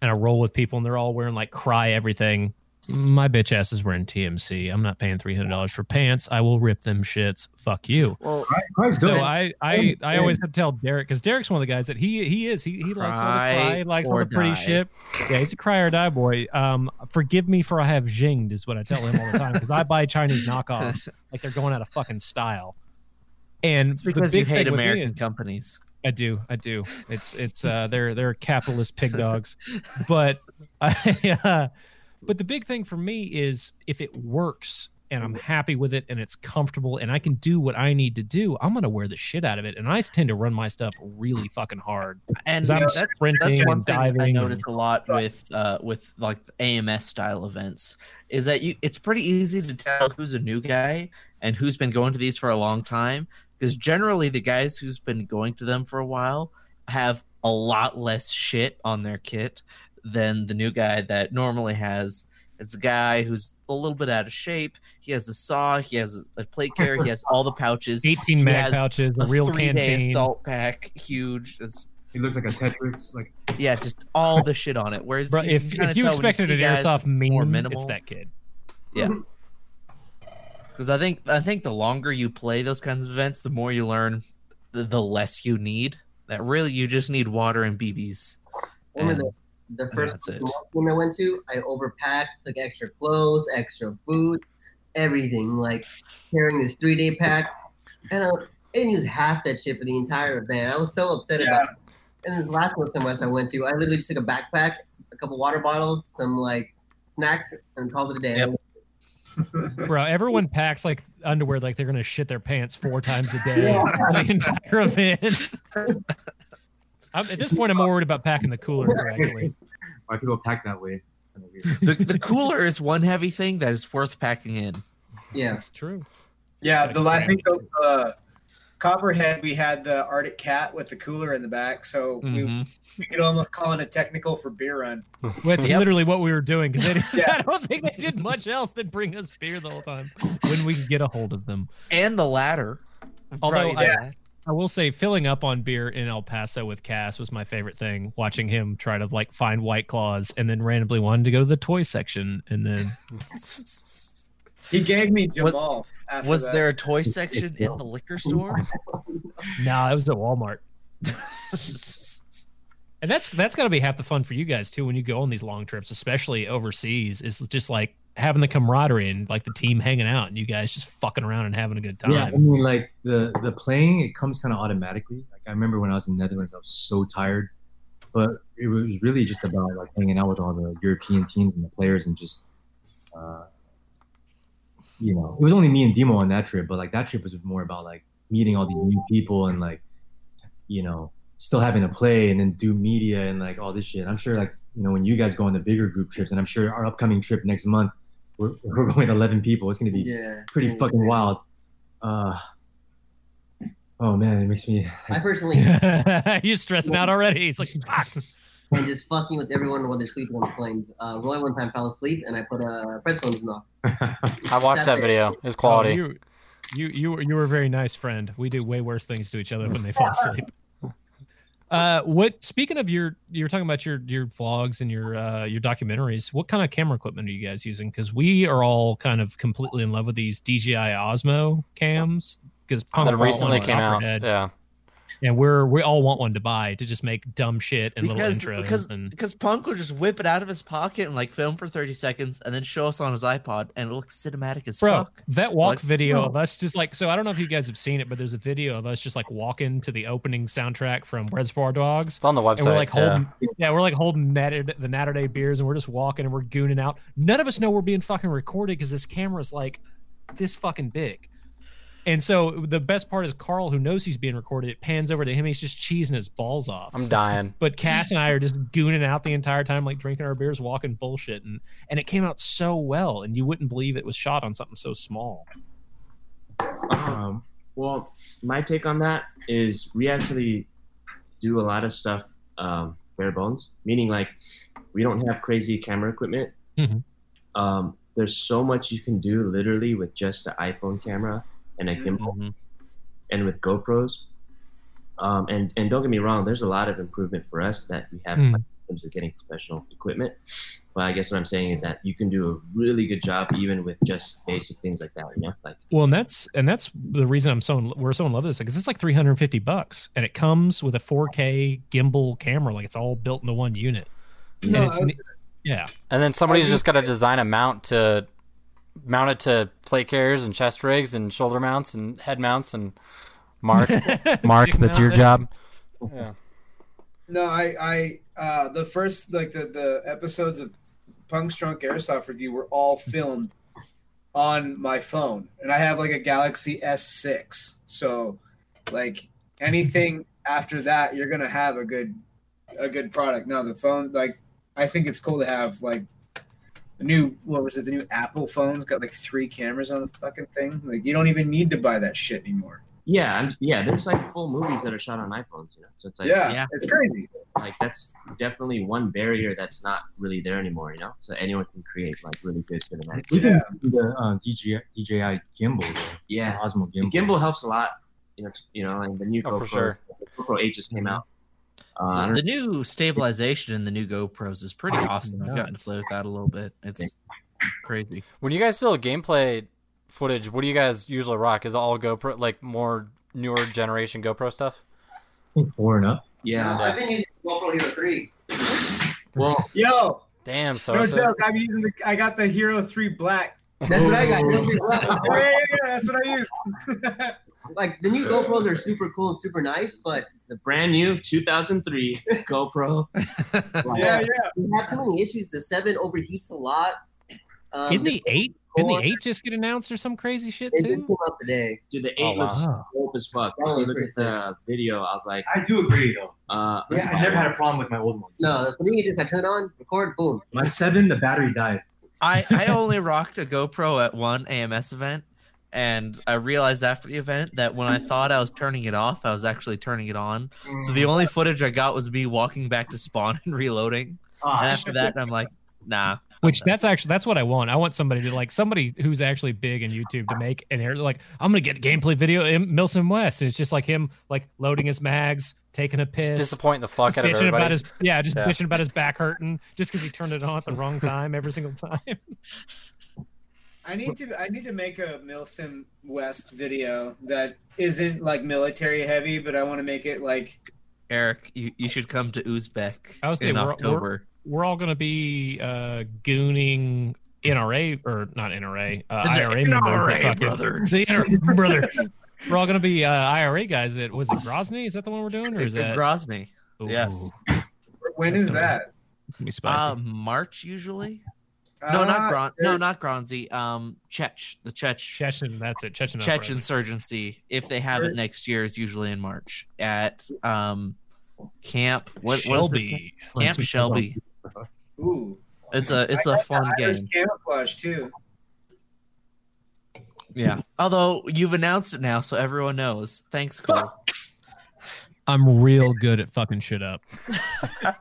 and I roll with people and they're all wearing like Crye everything. My bitch ass is wearing TMC. I'm not paying $300 for pants. I will rip them shits. Fuck you.
Well,
Crye's
So
good.
I, I, I always have to tell Derek because Derek's one of the guys that he, he is. He, he likes all the
Crye
Crye, he likes all the pretty
die.
shit. Yeah, he's a Crye or die boy. Um, forgive me for I have jinged is what I tell him all the time because I buy Chinese knockoffs like they're going out of fucking style. And
It's
the
because you hate
thing with me
American
is-
companies.
I do, I do. It's it's uh they're they're capitalist pig dogs, but I, uh, but the big thing for me is if it works and I'm happy with it and it's comfortable and I can do what I need to do, I'm gonna wear the shit out of it. And I tend to run my stuff really fucking hard
And
I'm
that's
sprinting
that's one
and
thing
diving.
I
and-
notice a lot with uh, with like AMS style events is that you it's pretty easy to tell who's a new guy and who's been going to these for a long time because generally the guys who's been going to them for a while have a lot less shit on their kit than the new guy that normally has it's a guy who's a little bit out of shape. He has a saw. He has a plate carrier. He has all the pouches.
18
He
mag
has
pouches, a
A
real
three-day
canteen.
salt pack, huge. It's
He looks like a Tetris. Like
yeah, just all the shit on it. Whereas
Bro, if
can kinda
if you expected
see
an
guys-
airsoft
more minimal.
it's that kid.
yeah. Because I think I think the longer you play those kinds of events, the more you learn, the, the less you need. That really you just need water and BBs.
I remember
And-
the, the first
that's it.
team I went to, I overpacked, took extra clothes, extra food, everything. Like carrying this three day pack, and I, I didn't use half that shit for the entire event. I was so upset about it. And this last one somewhere I went to, I literally just took a backpack, a couple water bottles, some like snacks, and called it a day.
Yep.
Bro, everyone packs like underwear like they're gonna shit their pants four times a day on the entire event. I'm, at this point, I'm more worried about packing the cooler correctly.
why people pack that way? It's kind of weird.
The, the cooler is one heavy thing that is worth packing in.
Yeah.
That's true.
Yeah, the I think the uh, Copperhead we had the Arctic Cat with the cooler in the back, so we,
Mhm.
we could almost call it a technical for beer run.
That's
Yep.
literally what we were doing because
Yeah.
I don't think they did much else than bring us beer the whole time when we could get a hold of them.
And the ladder.
Although
Probably
I-
that.
I will say, filling up on beer in El Paso with Cass was my favorite thing. Watching him try to like find White Claws and then randomly wanted to go to the toy section and then
He gave me Jamal. after
was
that.
there a toy section in the liquor store?
nah, it was at Walmart. And that's that's got to be half the fun for you guys too when you go on these long trips, especially overseas. Is just like having the camaraderie and like the team hanging out and you guys just fucking around and having a good time.
Yeah, I mean, like the the playing, it comes kind of automatically. Like I remember when I was in the Netherlands, I was so tired, but it was really just about like hanging out with all the European teams and the players and just, uh, you know, it was only me and Demo on that trip, but like that trip was more about like meeting all these new people and like, you know, still having to play and then do media and like all this shit. I'm sure like you know when you guys go on the bigger group trips, and I'm sure our upcoming trip next month, we're, we're going 11 people. It's gonna be
Yeah.
pretty
Yeah.
fucking wild. Uh, oh man, it makes me.
I personally
You're stressing out already. He's like, "Fuck."
and just fucking with everyone while they're sleeping on the planes. Uh, Roy one time fell asleep, and I put a pretzel in his mouth.
I watched that video. It's
Oh,
quality.
you, you, you, were, you were a very nice friend. We do way worse things to each other when they fall asleep. Uh, what? Speaking of your, you were talking about your your vlogs and your uh, your documentaries. What kind of camera equipment are you guys using? Because we are all kind of completely in love with these DJI Osmo cams. Because
that recently came out. Yeah.
And we're we all want one to buy to just make dumb shit and
because
little intros
because
and
because Punk would just whip it out of his pocket and like film for thirty seconds and then show us on his iPod and it looks cinematic as
Bro,
fuck.
that walk
Like,
video
bro.
of us just like so I don't know if you guys have seen it, but there's a video of us just like walking to the opening soundtrack from Reservoir Dogs.
It's on the website.
And we're like
yeah.
holding, yeah, we're like holding Natter, the Natterday beers, and we're just walking and we're gooning out. None of us know we're being fucking recorded because this camera's like this fucking big. And so the best part is Carl, who knows he's being recorded, it pans over to him. He's just cheesing his balls off.
I'm dying.
But Cass and I are just gooning out the entire time, like drinking our beers, walking bullshit, and and it came out so well, and you wouldn't believe it was shot on something so small.
Um, well, my take on that is we actually do a lot of stuff um, bare bones, meaning like we don't have crazy camera equipment.
Mhm.
Um, there's so much you can do literally with just the iPhone camera and a gimbal,
Mhm.
and with GoPros. Um, and and don't get me wrong, there's a lot of improvement for us that we have
Mm.
in terms of getting professional equipment. But I guess what I'm saying is that you can do a really good job even with just basic things like that. You know, like
Well, and that's and that's the reason I'm so in, we're so in love with this because it's like 350 bucks, and it comes with a 4K gimbal camera, like it's all built into one unit. And it's,
I-
yeah,
And then somebody's
I
just got to design a mount to mount it to plate carriers and chest rigs and shoulder mounts and head mounts and Mark, Mark,
Chicken
that's your
mounts,
job.
No, I, I, uh, the first like the the episodes of Punk's Drunk Airsoft review were all filmed on my phone, and I have like a Galaxy S6. So, like anything after that, you're gonna have a good, a good product. No, the phone, like, I think it's cool to have like the new what was it? The new Apple phones got like three cameras on the fucking thing. Like, you don't even need to buy that shit anymore.
yeah, I'm- yeah. There's like full movies that are shot on iPhones. You know, so it's like
yeah,
yeah.
it's crazy.
like that's definitely one barrier that's not really there anymore. You know, so anyone can create like really good cinematic.
Yeah.
the uh, DJI, DJI gimbal, though.
Yeah,
Osmo
the
gimbal.
gimbal helps a lot. You know, you know, and the new
Oh, for
GoPro,
sure.
GoPro 8 just came out. Uh,
The new stabilization in the new GoPros is pretty awesome. I've gotten to play with that a little bit. It's crazy.
When you guys feel gameplay footage, what do you guys usually rock? Is it all GoPro, like more newer generation GoPro stuff?
Four and up.
yeah.
I've been using GoPro Hero 3.
Well,
Yo,
Damn, so,
no
so
joke. I'm using the. I got the Hero Three Black.
That's what I got.
yeah, yeah, yeah, that's what I use.
Like the new GoPros are super cool and super nice, but
the brand new 2003 GoPro.
yeah, yeah.
we have too many issues. The seven overheats a lot. Um,
in the eight, did the eight just get announced or some crazy shit
It
too?
came out today.
Dude, the 8
Oh, wow.
dope as fuck. If you look at the video, I was like,
I do agree, though.
uh,
Yeah, I never had a problem with my old ones.
No, the three just I turn on, record, boom.
My seven, the battery died.
I, I only rocked a GoPro at one AMS event, and I realized after the event that when I thought I was turning it off, I was actually turning it on. So the only footage I got was me walking back to spawn and reloading.
Ah,
And after that, I'm like, nah.
Which that's actually that's what I want. I want somebody to like somebody who's actually big in YouTube to make an air like I'm gonna get a gameplay video in Milsim West, and it's just like him like loading his mags, taking a
just
piss,
disappointing the fuck out of everybody.
about his yeah, just
Yeah.
bitching about his back hurting just because he turned it on at the wrong time every single time.
I need to. I need to make a Milsim West video that isn't like military heavy, but I want to make it like.
Eric, you, you should come to Uzbek
I was
in
we're-
October.
We're all gonna be uh gooning NRA or not NRA, uh,
The
IRA member,
NRA
fucking-
brothers.
The NRA brother. We're all gonna be uh, IRA guys. At was it Grozny? Is that the one we're doing, or is that
Grozny.
Ooh,
yes.
When
That's
is
gonna-
that?
it's be spicy.
Uh, March usually. No, not
Ah,
Gron. No, not Gronzi. Um, Chech, the Chech,
Chechen, that's it. Chechen.
Chech
uprising.
insurgency. If they have it next year, is usually in March at um, Camp. What what's the-
Shelby.
Camp Shelby.
Ooh,
It's a it's
I
a fun
the
game.
Camouflage too.
Yeah. Although you've announced it now, so everyone knows. Thanks, Cole.
I'm real good at fucking shit up.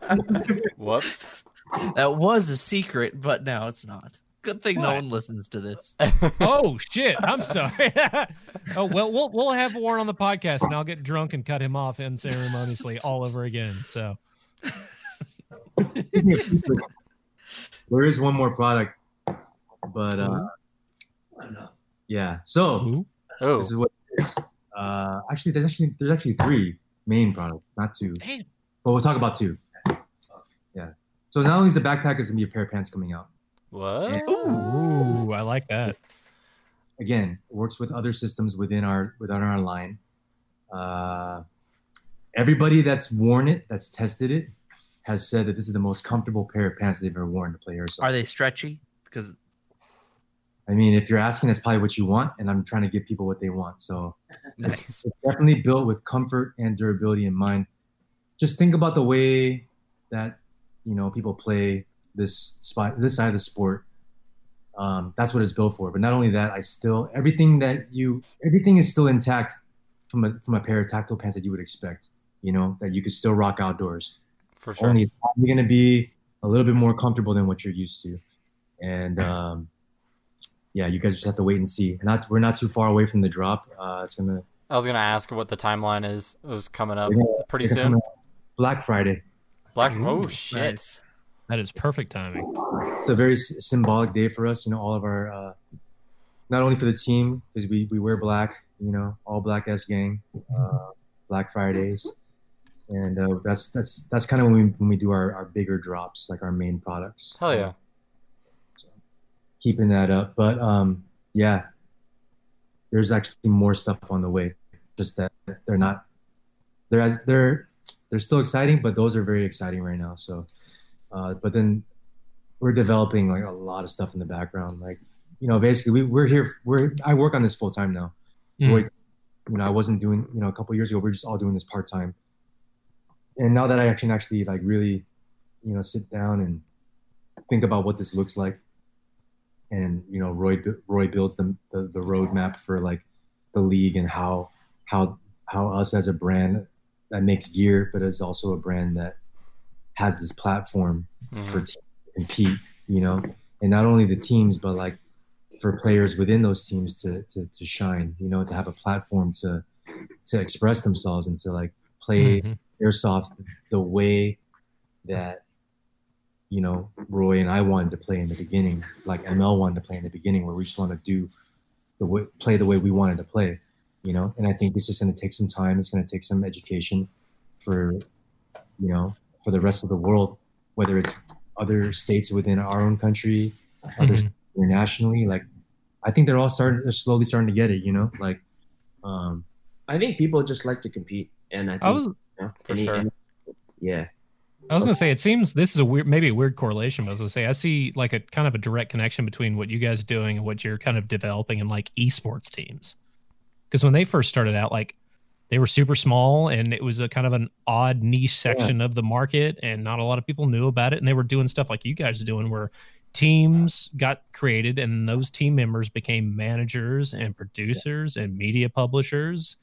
Whoops.
That was a secret, but now it's not. Good thing no one listens to this.
Oh shit! I'm sorry. oh well, we'll we'll have Warren on the podcast, and I'll get drunk and cut him off unceremoniously all over again. So
there is one more product, but uh, yeah. So
Ooh.
Oh,
this is what it is. Uh, actually, there's actually there's actually three main products, not two.
Damn.
But we'll talk about two. Yeah. So not only is the backpack, there's gonna be a pair of pants coming out.
What?
Ooh, I like that.
Again, works with other systems within our within our line. Uh, everybody that's worn it, that's tested it, has said that this is the most comfortable pair of pants they've ever worn to play airsoft.
Are they stretchy? Because
I mean, if you're asking, that's probably what you want, and I'm trying to give people what they want. So
nice.
it's definitely built with comfort and durability in mind. Just think about the way that you know people play this spot, this side of the sport. Um, that's what it's built for. But not only that, I still everything that you everything is still intact from a from a pair of tactile pants that you would expect. You know that you could still rock outdoors.
For sure.
Only it's probably going to be a little bit more comfortable than what you're used to, and um, yeah, you guys just have to wait and see. And that's we're not too far away from the drop. Uh, it's gonna
I was gonna ask what the timeline is. It was coming up
gonna-
pretty soon.
Black Friday.
Black. Oh shit.
Nice.
That is perfect timing.
It's a very s- symbolic day for us. You know, all of our, uh, not only for the team because we we wear black. You know, all black S gang, uh, Black Fridays, and uh, that's that's that's kind of when we when we do our, our bigger drops, like our main products.
Hell yeah.
keeping that up. But um, yeah, there's actually more stuff on the way. Just that they're not they're as they're they're still exciting, but those are very exciting right now. So, uh, but then we're developing like a lot of stuff in the background. Like you know, basically we we're here. We're I work on this full time now. Roy, you know, I wasn't doing you know a couple years ago. We are just all doing this part time. And now that I can actually like really, you know, sit down and think about what this looks like and you know Roy Roy builds the, the the roadmap for like the league and how how how us as a brand that makes gear, but is also a brand that has this platform
Mhm.
for teams to compete. You know, and not only the teams, but like for players within those teams to to, to shine. You know, to have a platform to to express themselves and to like play
Mhm.
airsoft the way that you know Roy and I wanted to play in the beginning, like ML wanted to play in the beginning, where we just want to do the way play the way we wanted to play, you know. And I think it's just going to take some time. It's going to take some education for you know for the rest of the world, whether it's other states within our own country, other
Mhm.
states internationally. Like I think they're all starting, they're slowly starting to get it, you know, like. Um,
I think people just like to compete, and I think
I was
you know,
For sure.
yeah,
I was gonna say it seems this is a weird, maybe a weird correlation. But I was gonna say I see like a kind of a direct connection between what you guys are doing and what you're kind of developing in like esports teams. Because when they first started out, like they were super small and it was a kind of an odd niche section of the market, and not a lot of people knew about it. And they were doing stuff like you guys are doing, where teams got created and those team members became managers and producers and media publishers,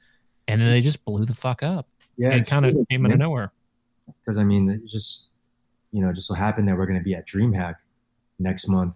and then they just blew the fuck up.
yeah,
and
it's
kind of
cool,
came out of nowhere.
because I mean, it just you know, just so happened that we're going to be at DreamHack next month.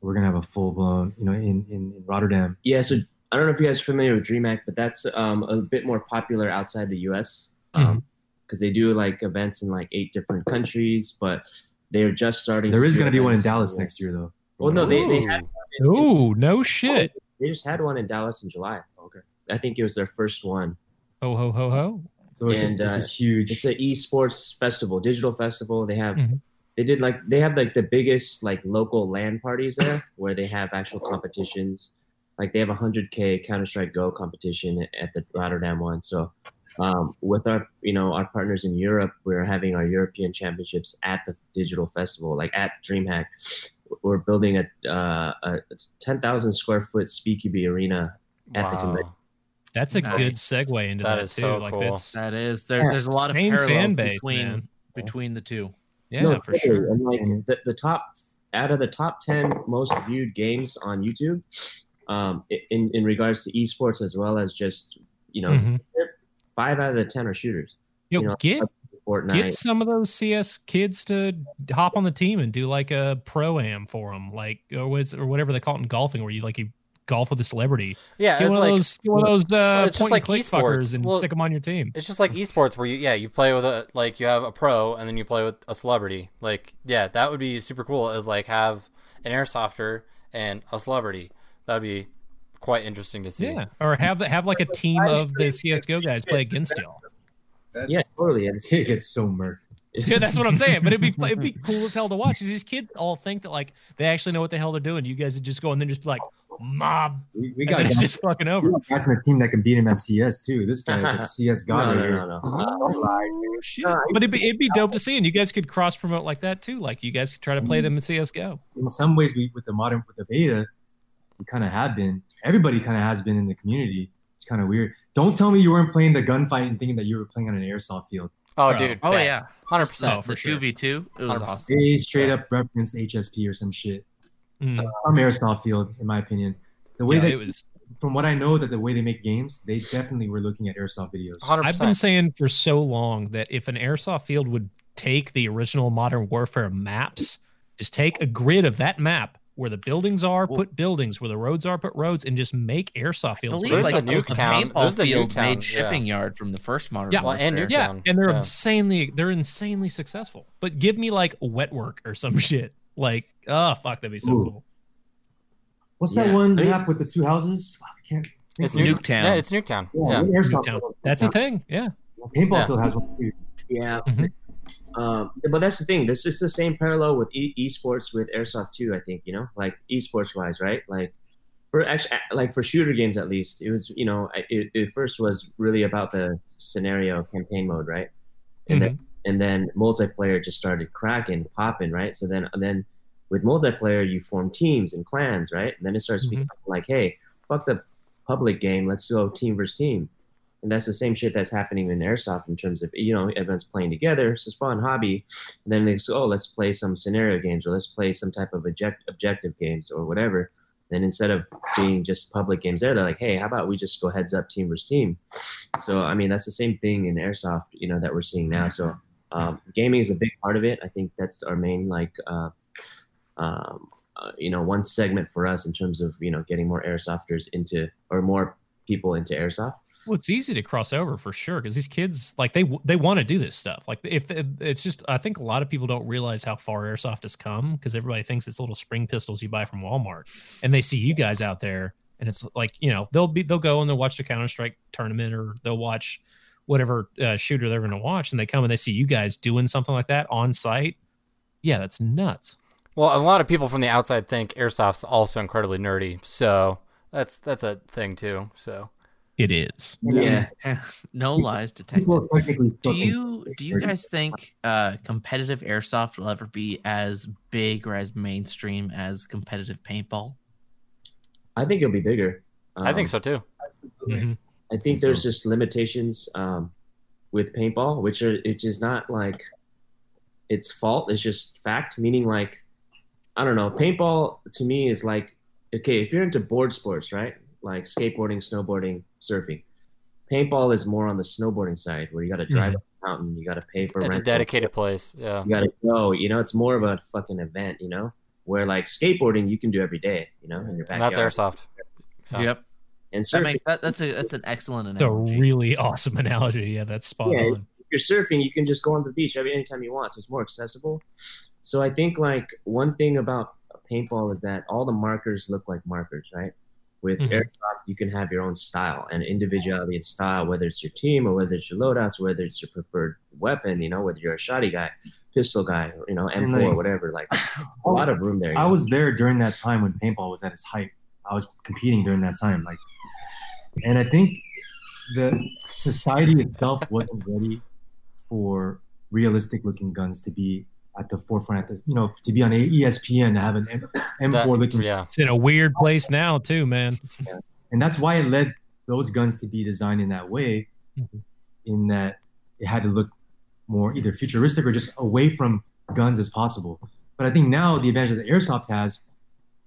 We're going to have a full blown, you know, in, in in Rotterdam.
yeah. So I don't know if you guys are familiar with DreamHack, but that's um, a bit more popular outside the U.S. because
Mm-hmm.
they do like events in like eight different countries, but they're just starting.
There is
do
going to be one in Dallas
the
next year, though.
Well, no, they they had
Ooh, no shit.
they just had one in Dallas in July. Okay, I think it was their first one.
Ho ho ho ho.
So it's just,
And,
this
uh,
is huge.
It's an esports festival, digital festival. They have
Mhm.
they did like they have like the biggest like local land parties there where they have actual competitions. Like they have a hundred K Counter Strike Go competition at the Rotterdam one. So um, with our you know our partners in Europe, we're having our European championships at the digital festival, like at DreamHack. We're building a uh, a ten thousand square foot SpeedQB arena at the
Wow.
convention.
That's a
Nice.
good segue into
That
that,
is
too.
so
like
cool.
that's
That is there. There's a lot of
Same fan
parallels
base,
between
man.
between the two.
yeah,
No,
for sure.
And like the, the top out of the top ten most viewed games on YouTube, um, in in regards to esports as well as just you know
Mhm.
five out of the ten are shooters.
Yo,
you know,
get
Fortnite.
get some of those CS kids to hop on the team and do like a pro am for them, like or, was, or whatever they call it in golfing, where you like you golf with a celebrity.
Yeah,
Get
it's
one of those, get one of those uh,
it's just like
and click
esports.
fuckers and
Well,
stick them on your team.
it's just like esports where you yeah you play with a like you have a pro and then you play with a celebrity. Like yeah, that would be super cool. Is like have an airsofter and a celebrity. That'd be quite interesting to see.
Yeah, or have have like a team of the CS:GO guys play against y'all.
That's
Yeah, totally.
It gets so murked.
Yeah, that's what I'm saying. But it'd be it'd be cool as hell to watch. 'cause These kids all think that like they actually know what the hell they're doing. You guys would just go and then just be like mob,
We, we
and
got
then it's
guys,
just fucking
we
over.
got guys in the team that can beat him at CS too. This guy is like CS god
no,
right
no,
here.
no, no.
Oh, shit. But it'd be it'd be dope to see, and you guys could cross promote like that too. Like you guys could try to play mm-hmm. them in CS:GO.
in some ways we with the modern with the beta we kind of have been everybody kind of has been in the community it's kind of weird don't tell me you weren't playing the gunfight and thinking that you were playing on an airsoft field
Oh,
Bro.
dude.
Oh yeah,
Hundred
No,
percent.
for
the
sure.
two v two. It was
100%.
awesome.
they straight up referenced hsp or some shit
Mm.
on airsoft field in my opinion the way
Yeah,
that
it was.
from what i know that the way they make games they definitely were looking at airsoft videos
Hundred
I've been saying for so long that if an airsoft field would take the original Modern Warfare maps, just take a grid of that map where the buildings are, put buildings, where the roads are, put roads, and just make airsoft fields.
believe
There's
like
the
the,
Nuketown.
paintball
There's the
field
Nuketown,
made
yeah.
shipping yard from the first modern
Yeah.
Well, and
warfare.
Nuke-
Yeah, and they're
yeah.
insanely they're insanely successful. But give me like wet work or some shit. Like, oh fuck, that'd be so
Ooh.
cool.
what's
Yeah.
that one
I mean-
map with the two houses Fuck, i can't think
It's
of
Nuketown.
Yeah, it's Nuketown.
yeah,
Yeah.
airsoft
Nuketown. That's a thing. Yeah.
paintball
Yeah.
field has one too
Yeah.
Mhm.
Um, but that's the thing. This is the same parallel with e- esports with airsoft too. I think you know, like esports wise, right? Like for actually, like for shooter games at least, it was you know, it, it first was really about the scenario campaign mode, right? And then and then multiplayer just started cracking, popping, right? So then then with multiplayer, you form teams and clans, right? And then it starts
Mhm.
becoming like, hey, fuck the public game, let's go team versus team. And that's the same shit that's happening in airsoft in terms of you know everyone's playing together. It's a fun hobby. And then they say, oh, let's play some scenario games or let's play some type of object, objective games or whatever. Then instead of being just public games there, they're like, hey, how about we just go heads up team versus team? So I mean that's the same thing in airsoft, you know, that we're seeing now. So um, gaming is a big part of it. I think that's our main like. Uh, um, uh, you know, one segment for us in terms of you know getting more airsofters into or more people into airsoft.
Well, it's easy to cross over for sure because these kids like they they want to do this stuff. Like if it's just, I think a lot of people don't realize how far airsoft has come because everybody thinks it's little spring pistols you buy from Walmart, and they see you guys out there, and it's like you know they'll be they'll go and they'll watch the Counter Strike tournament or they'll watch whatever uh, shooter they're going to watch, and they come and they see you guys doing something like that on site. Yeah, that's nuts.
Well, a lot of people from the outside think airsoft's also incredibly nerdy, so that's that's a thing too. So
It is.
Yeah,
no lies detected.
people
Do you do you guys think uh, competitive airsoft will ever be as big or as mainstream as competitive paintball?
I think it'll be bigger.
I think
Um,
so too.
Mhm.
I think there's just limitations um, with paintball, which are which is not like its fault. It's just fact. Meaning, like I don't know, paintball to me is like okay, if you're into board sports, right? Like skateboarding, snowboarding, surfing. Paintball is more on the snowboarding side, where you got to drive mm-hmm. up a mountain, you got to pay
It's,
for
it's a dedicated place. Yeah.
You got to go. You know, it's more of a fucking event. You know, where like skateboarding you can do every day. You know, in your
And
backyard.
that's airsoft. Yeah.
Yep.
And
That
surfing,
make, that, that's a that's an excellent
It's a really awesome analogy. Yeah, that's spot
Yeah,
on.
if you're surfing, you can just go on the beach every anytime you want. So it's more accessible. So I think like one thing about paintball is that all the markers look like markers, right? With
Mhm.
airsoft, you can have your own style and individuality and style, whether it's your team or whether it's your loadouts, whether it's your preferred weapon, you know, whether you're a shotty guy, pistol guy, you know, M4,
And, like-
whatever. Like a lot of room there.
I
know?
was there during that time when paintball was at its height. I was competing during that time, like, and I think the society itself wasn't ready for realistic looking guns to be at the forefront. At the, you know, to be on ESPN to have an M- M4 looking,
yeah.
It's in a weird place now too, man. yeah.
and that's why it led those guns to be designed in that way,
Mhm.
in that it had to look more either futuristic or just away from guns as possible. But I think now the advantage that the airsoft has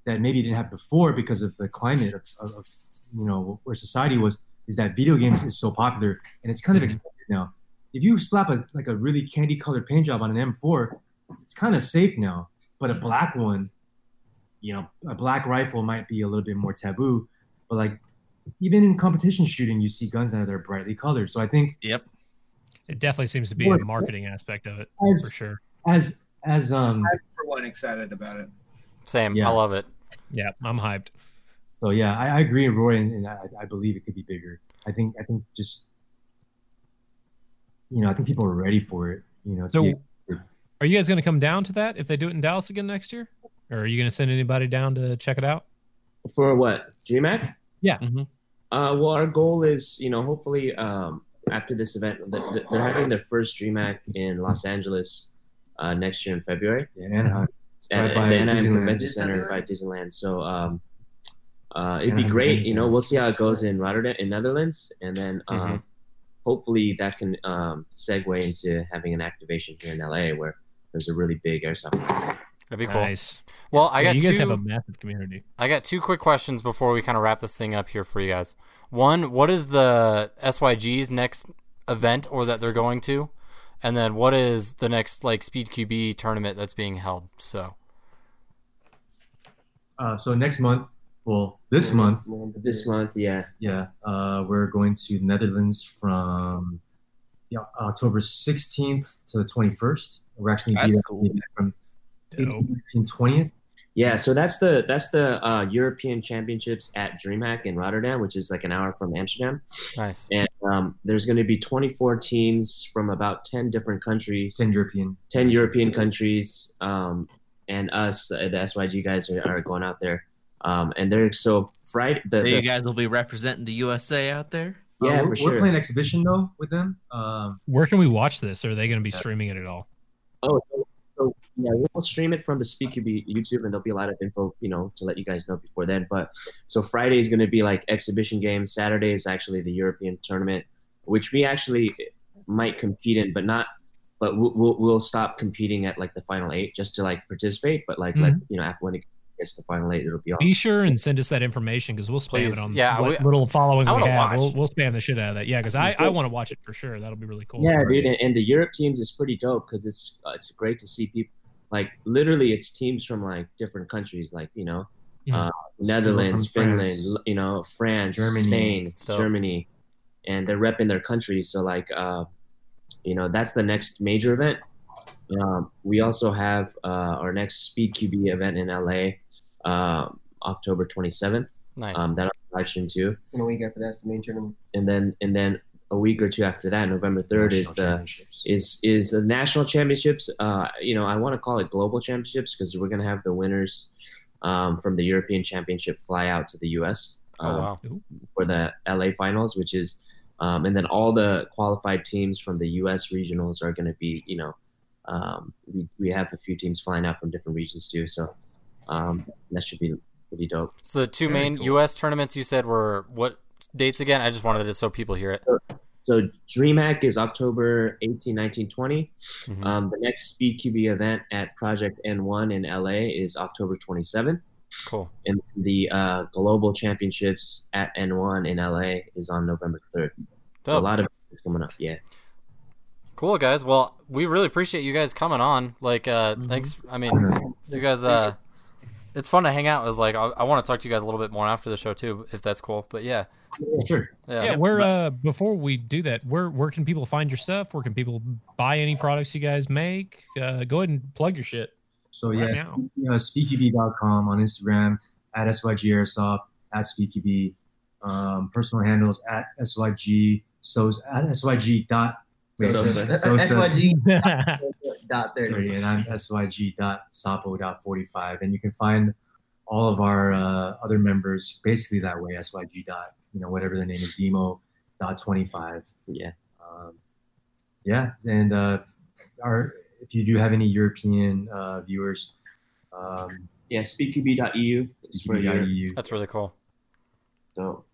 that maybe it didn't have before because of the climate of, of, of you know where society was is that video games is so popular and it's kind of
Mhm.
expected now. If you slap a like a really candy colored paint job on an M4, it's kind of safe now. But a black one, you know, a black rifle might be a little bit more taboo. But like even in competition shooting, you see guns that are brightly colored. So I think
Yep.
It definitely seems to be a marketing aspect of it
as
for sure.
as as um
I'm for one excited about it.
Same.
Yeah.
I love it.
Yeah, I'm hyped.
so yeah, I, I agree, Roy, and, and I, I believe it could be bigger. I think I think just you know, I think people are ready for it. You know, to
So,
get-
are you guys going to come down to that if they do it in Dallas again next year, or are you going to send anybody down to check it out?
For what? DreamHack?
Yeah.
Mhm.
Uh, well, our goal is, you know, hopefully um, after this event, th- th- they're having their first DreamHack in Los Angeles uh, next year in February.
in Anaheim.
at,
Right
at
by
the Anaheim
Disneyland.
Convention Center by Disneyland. So um, uh, it'd be
Anaheim
great.
Convention
You know, we'll see how it goes in Rotterdam, in Netherlands, and then um,
Mhm.
hopefully that can um, segue into having an activation here in LA where there's a really big airsoft.
That'd be cool.
Nice.
Well, I
Yeah,
got
you
two.
guys have a massive community.
I got two quick questions before we kind of wrap this thing up here for you guys. One, what is the SYG's next event or that they're going to? And then what is the next like Speed QB tournament that's being held? So
Uh, so next month, well, this month,
This month, yeah,
yeah, uh, we're going to Netherlands from yeah, October 16th to the 21st. We're actually
That's
be
cool.
from
Dope.
18th 20th.
yeah. So that's the that's the uh, European Championships at DreamHack in Rotterdam, which is like an hour from Amsterdam.
nice.
And um, there's going to be 24 teams from about 10 different countries.
10 European.
10 European countries, um, and us, uh, the SYG guys, are, are going out there. Um, and they're so Friday. The, the-
you guys will be representing the USA out there.
yeah,
Uh, we're,
sure.
we're playing exhibition though with them. Um,
Where can we watch this? Are they going to be streaming it at all?
Oh, so, so yeah, we'll stream it from the SpeedQB YouTube, and there'll be a lot of info, you know, to let you guys know before then. But so Friday is going to be like exhibition games. Saturday is actually the European tournament, which we actually might compete in, but not. But we'll, we'll, we'll stop competing at like the final eight just to like participate. But like, like mm-hmm. you know, after when it gets the final eight, it'll be all.
Be sure and send us that information because we'll spam
Please.
it on
Yeah,
what
we-
little following
I
we have.
Watch.
We'll, we'll spam the shit out of that. Yeah, because I, I want to watch it for sure. That'll be really cool.
Yeah, dude, and, and the Europe teams is pretty dope because it's uh, it's great to see people like literally it's teams from like different countries, like you know,
Mhm.
uh, Netherlands, Finland,
France.
you know, France,
Germany.
Spain,
It's.
Germany, and they're repping their countries. So like, uh, you know, that's the next major event. Um, we also have uh, our next Speed QB event in LA, um, October 27th.
Nice.
Um, that'll be live stream too,
And a week after that's the main tournament.
and then and then a week or two after that, November 3rd is the is is the national championships. Uh, you know, I want to call it global championships because we're gonna have the winners um, from the European Championship fly out to the U.S.
oh
um,
wow.
for the LA finals, which is, um, and then all the qualified teams from the U.S. regionals are gonna be, you know, um, we we have a few teams flying out from different regions too, so um, that should be pretty dope.
So the two
Very
main
cool.
U.S. tournaments you said were what dates again? I just wanted it so people hear it.
So DreamHack is October 18, 19, 20.
Mhm.
Um, the next Speed QB event at Project N1 in LA is October 27th.
Cool.
And the uh, Global Championships at N1 in LA is on November 3rd. So a lot of is coming up. Yeah.
Cool guys. Well, we really appreciate you guys coming on. Like, uh, thanks. I mean, you guys. Uh, it's fun to hang out. It's like I, I want to talk to you guys a little bit more after the show too, if that's cool. But yeah,
Sure.
yeah.
Yeah, where uh before we do that, where where can people find your stuff? Where can people buy any products you guys make? Uh, go ahead and plug your shit.
So
Right
yeah,
now.
you know, speedqb.com on Instagram at SYG Airsoft at speedqb. Um, personal handles at SYG so at SYG dot wait,
Sosa.
just Sosa.
SYG dot thirty.
And I'm SYG dot Sapo dot 45. And you can find all of our uh, other members basically that way, SYG dot, you know, whatever the name is, Demo dot 25.
Yeah.
Um, yeah. And uh, our, if you do have any European uh, viewers, um,
Yeah. SpeedQB.eu is for.
EU.
That's really cool.
So,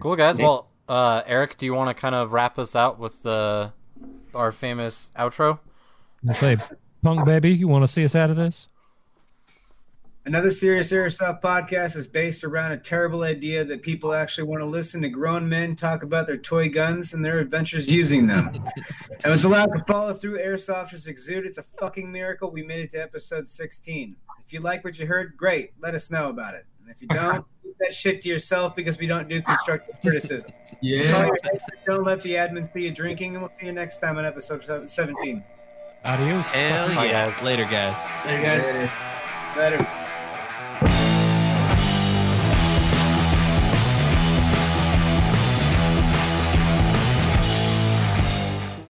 Cool guys.
Nick?
Well, uh, Eric, do you want to kind of wrap us out with the our famous outro?
I say, punk baby, you want to see us out of this?
Another Serious Airsoft podcast is based around a terrible idea that people actually want to listen to grown men talk about their toy guns and their adventures using them. and with the lack of follow through, Airsoft has exuded. It's a fucking miracle we made it to episode 16. If you like what you heard, great. Let us know about it. And if you don't, keep that shit to yourself because we don't do constructive criticism.
Yeah.
your head, but don't let the admin see you drinking, and we'll see you next time on episode 17.
Adios.
Hell
Bye,
yeah.
guys.
Later, guys.
there, guys.
Later.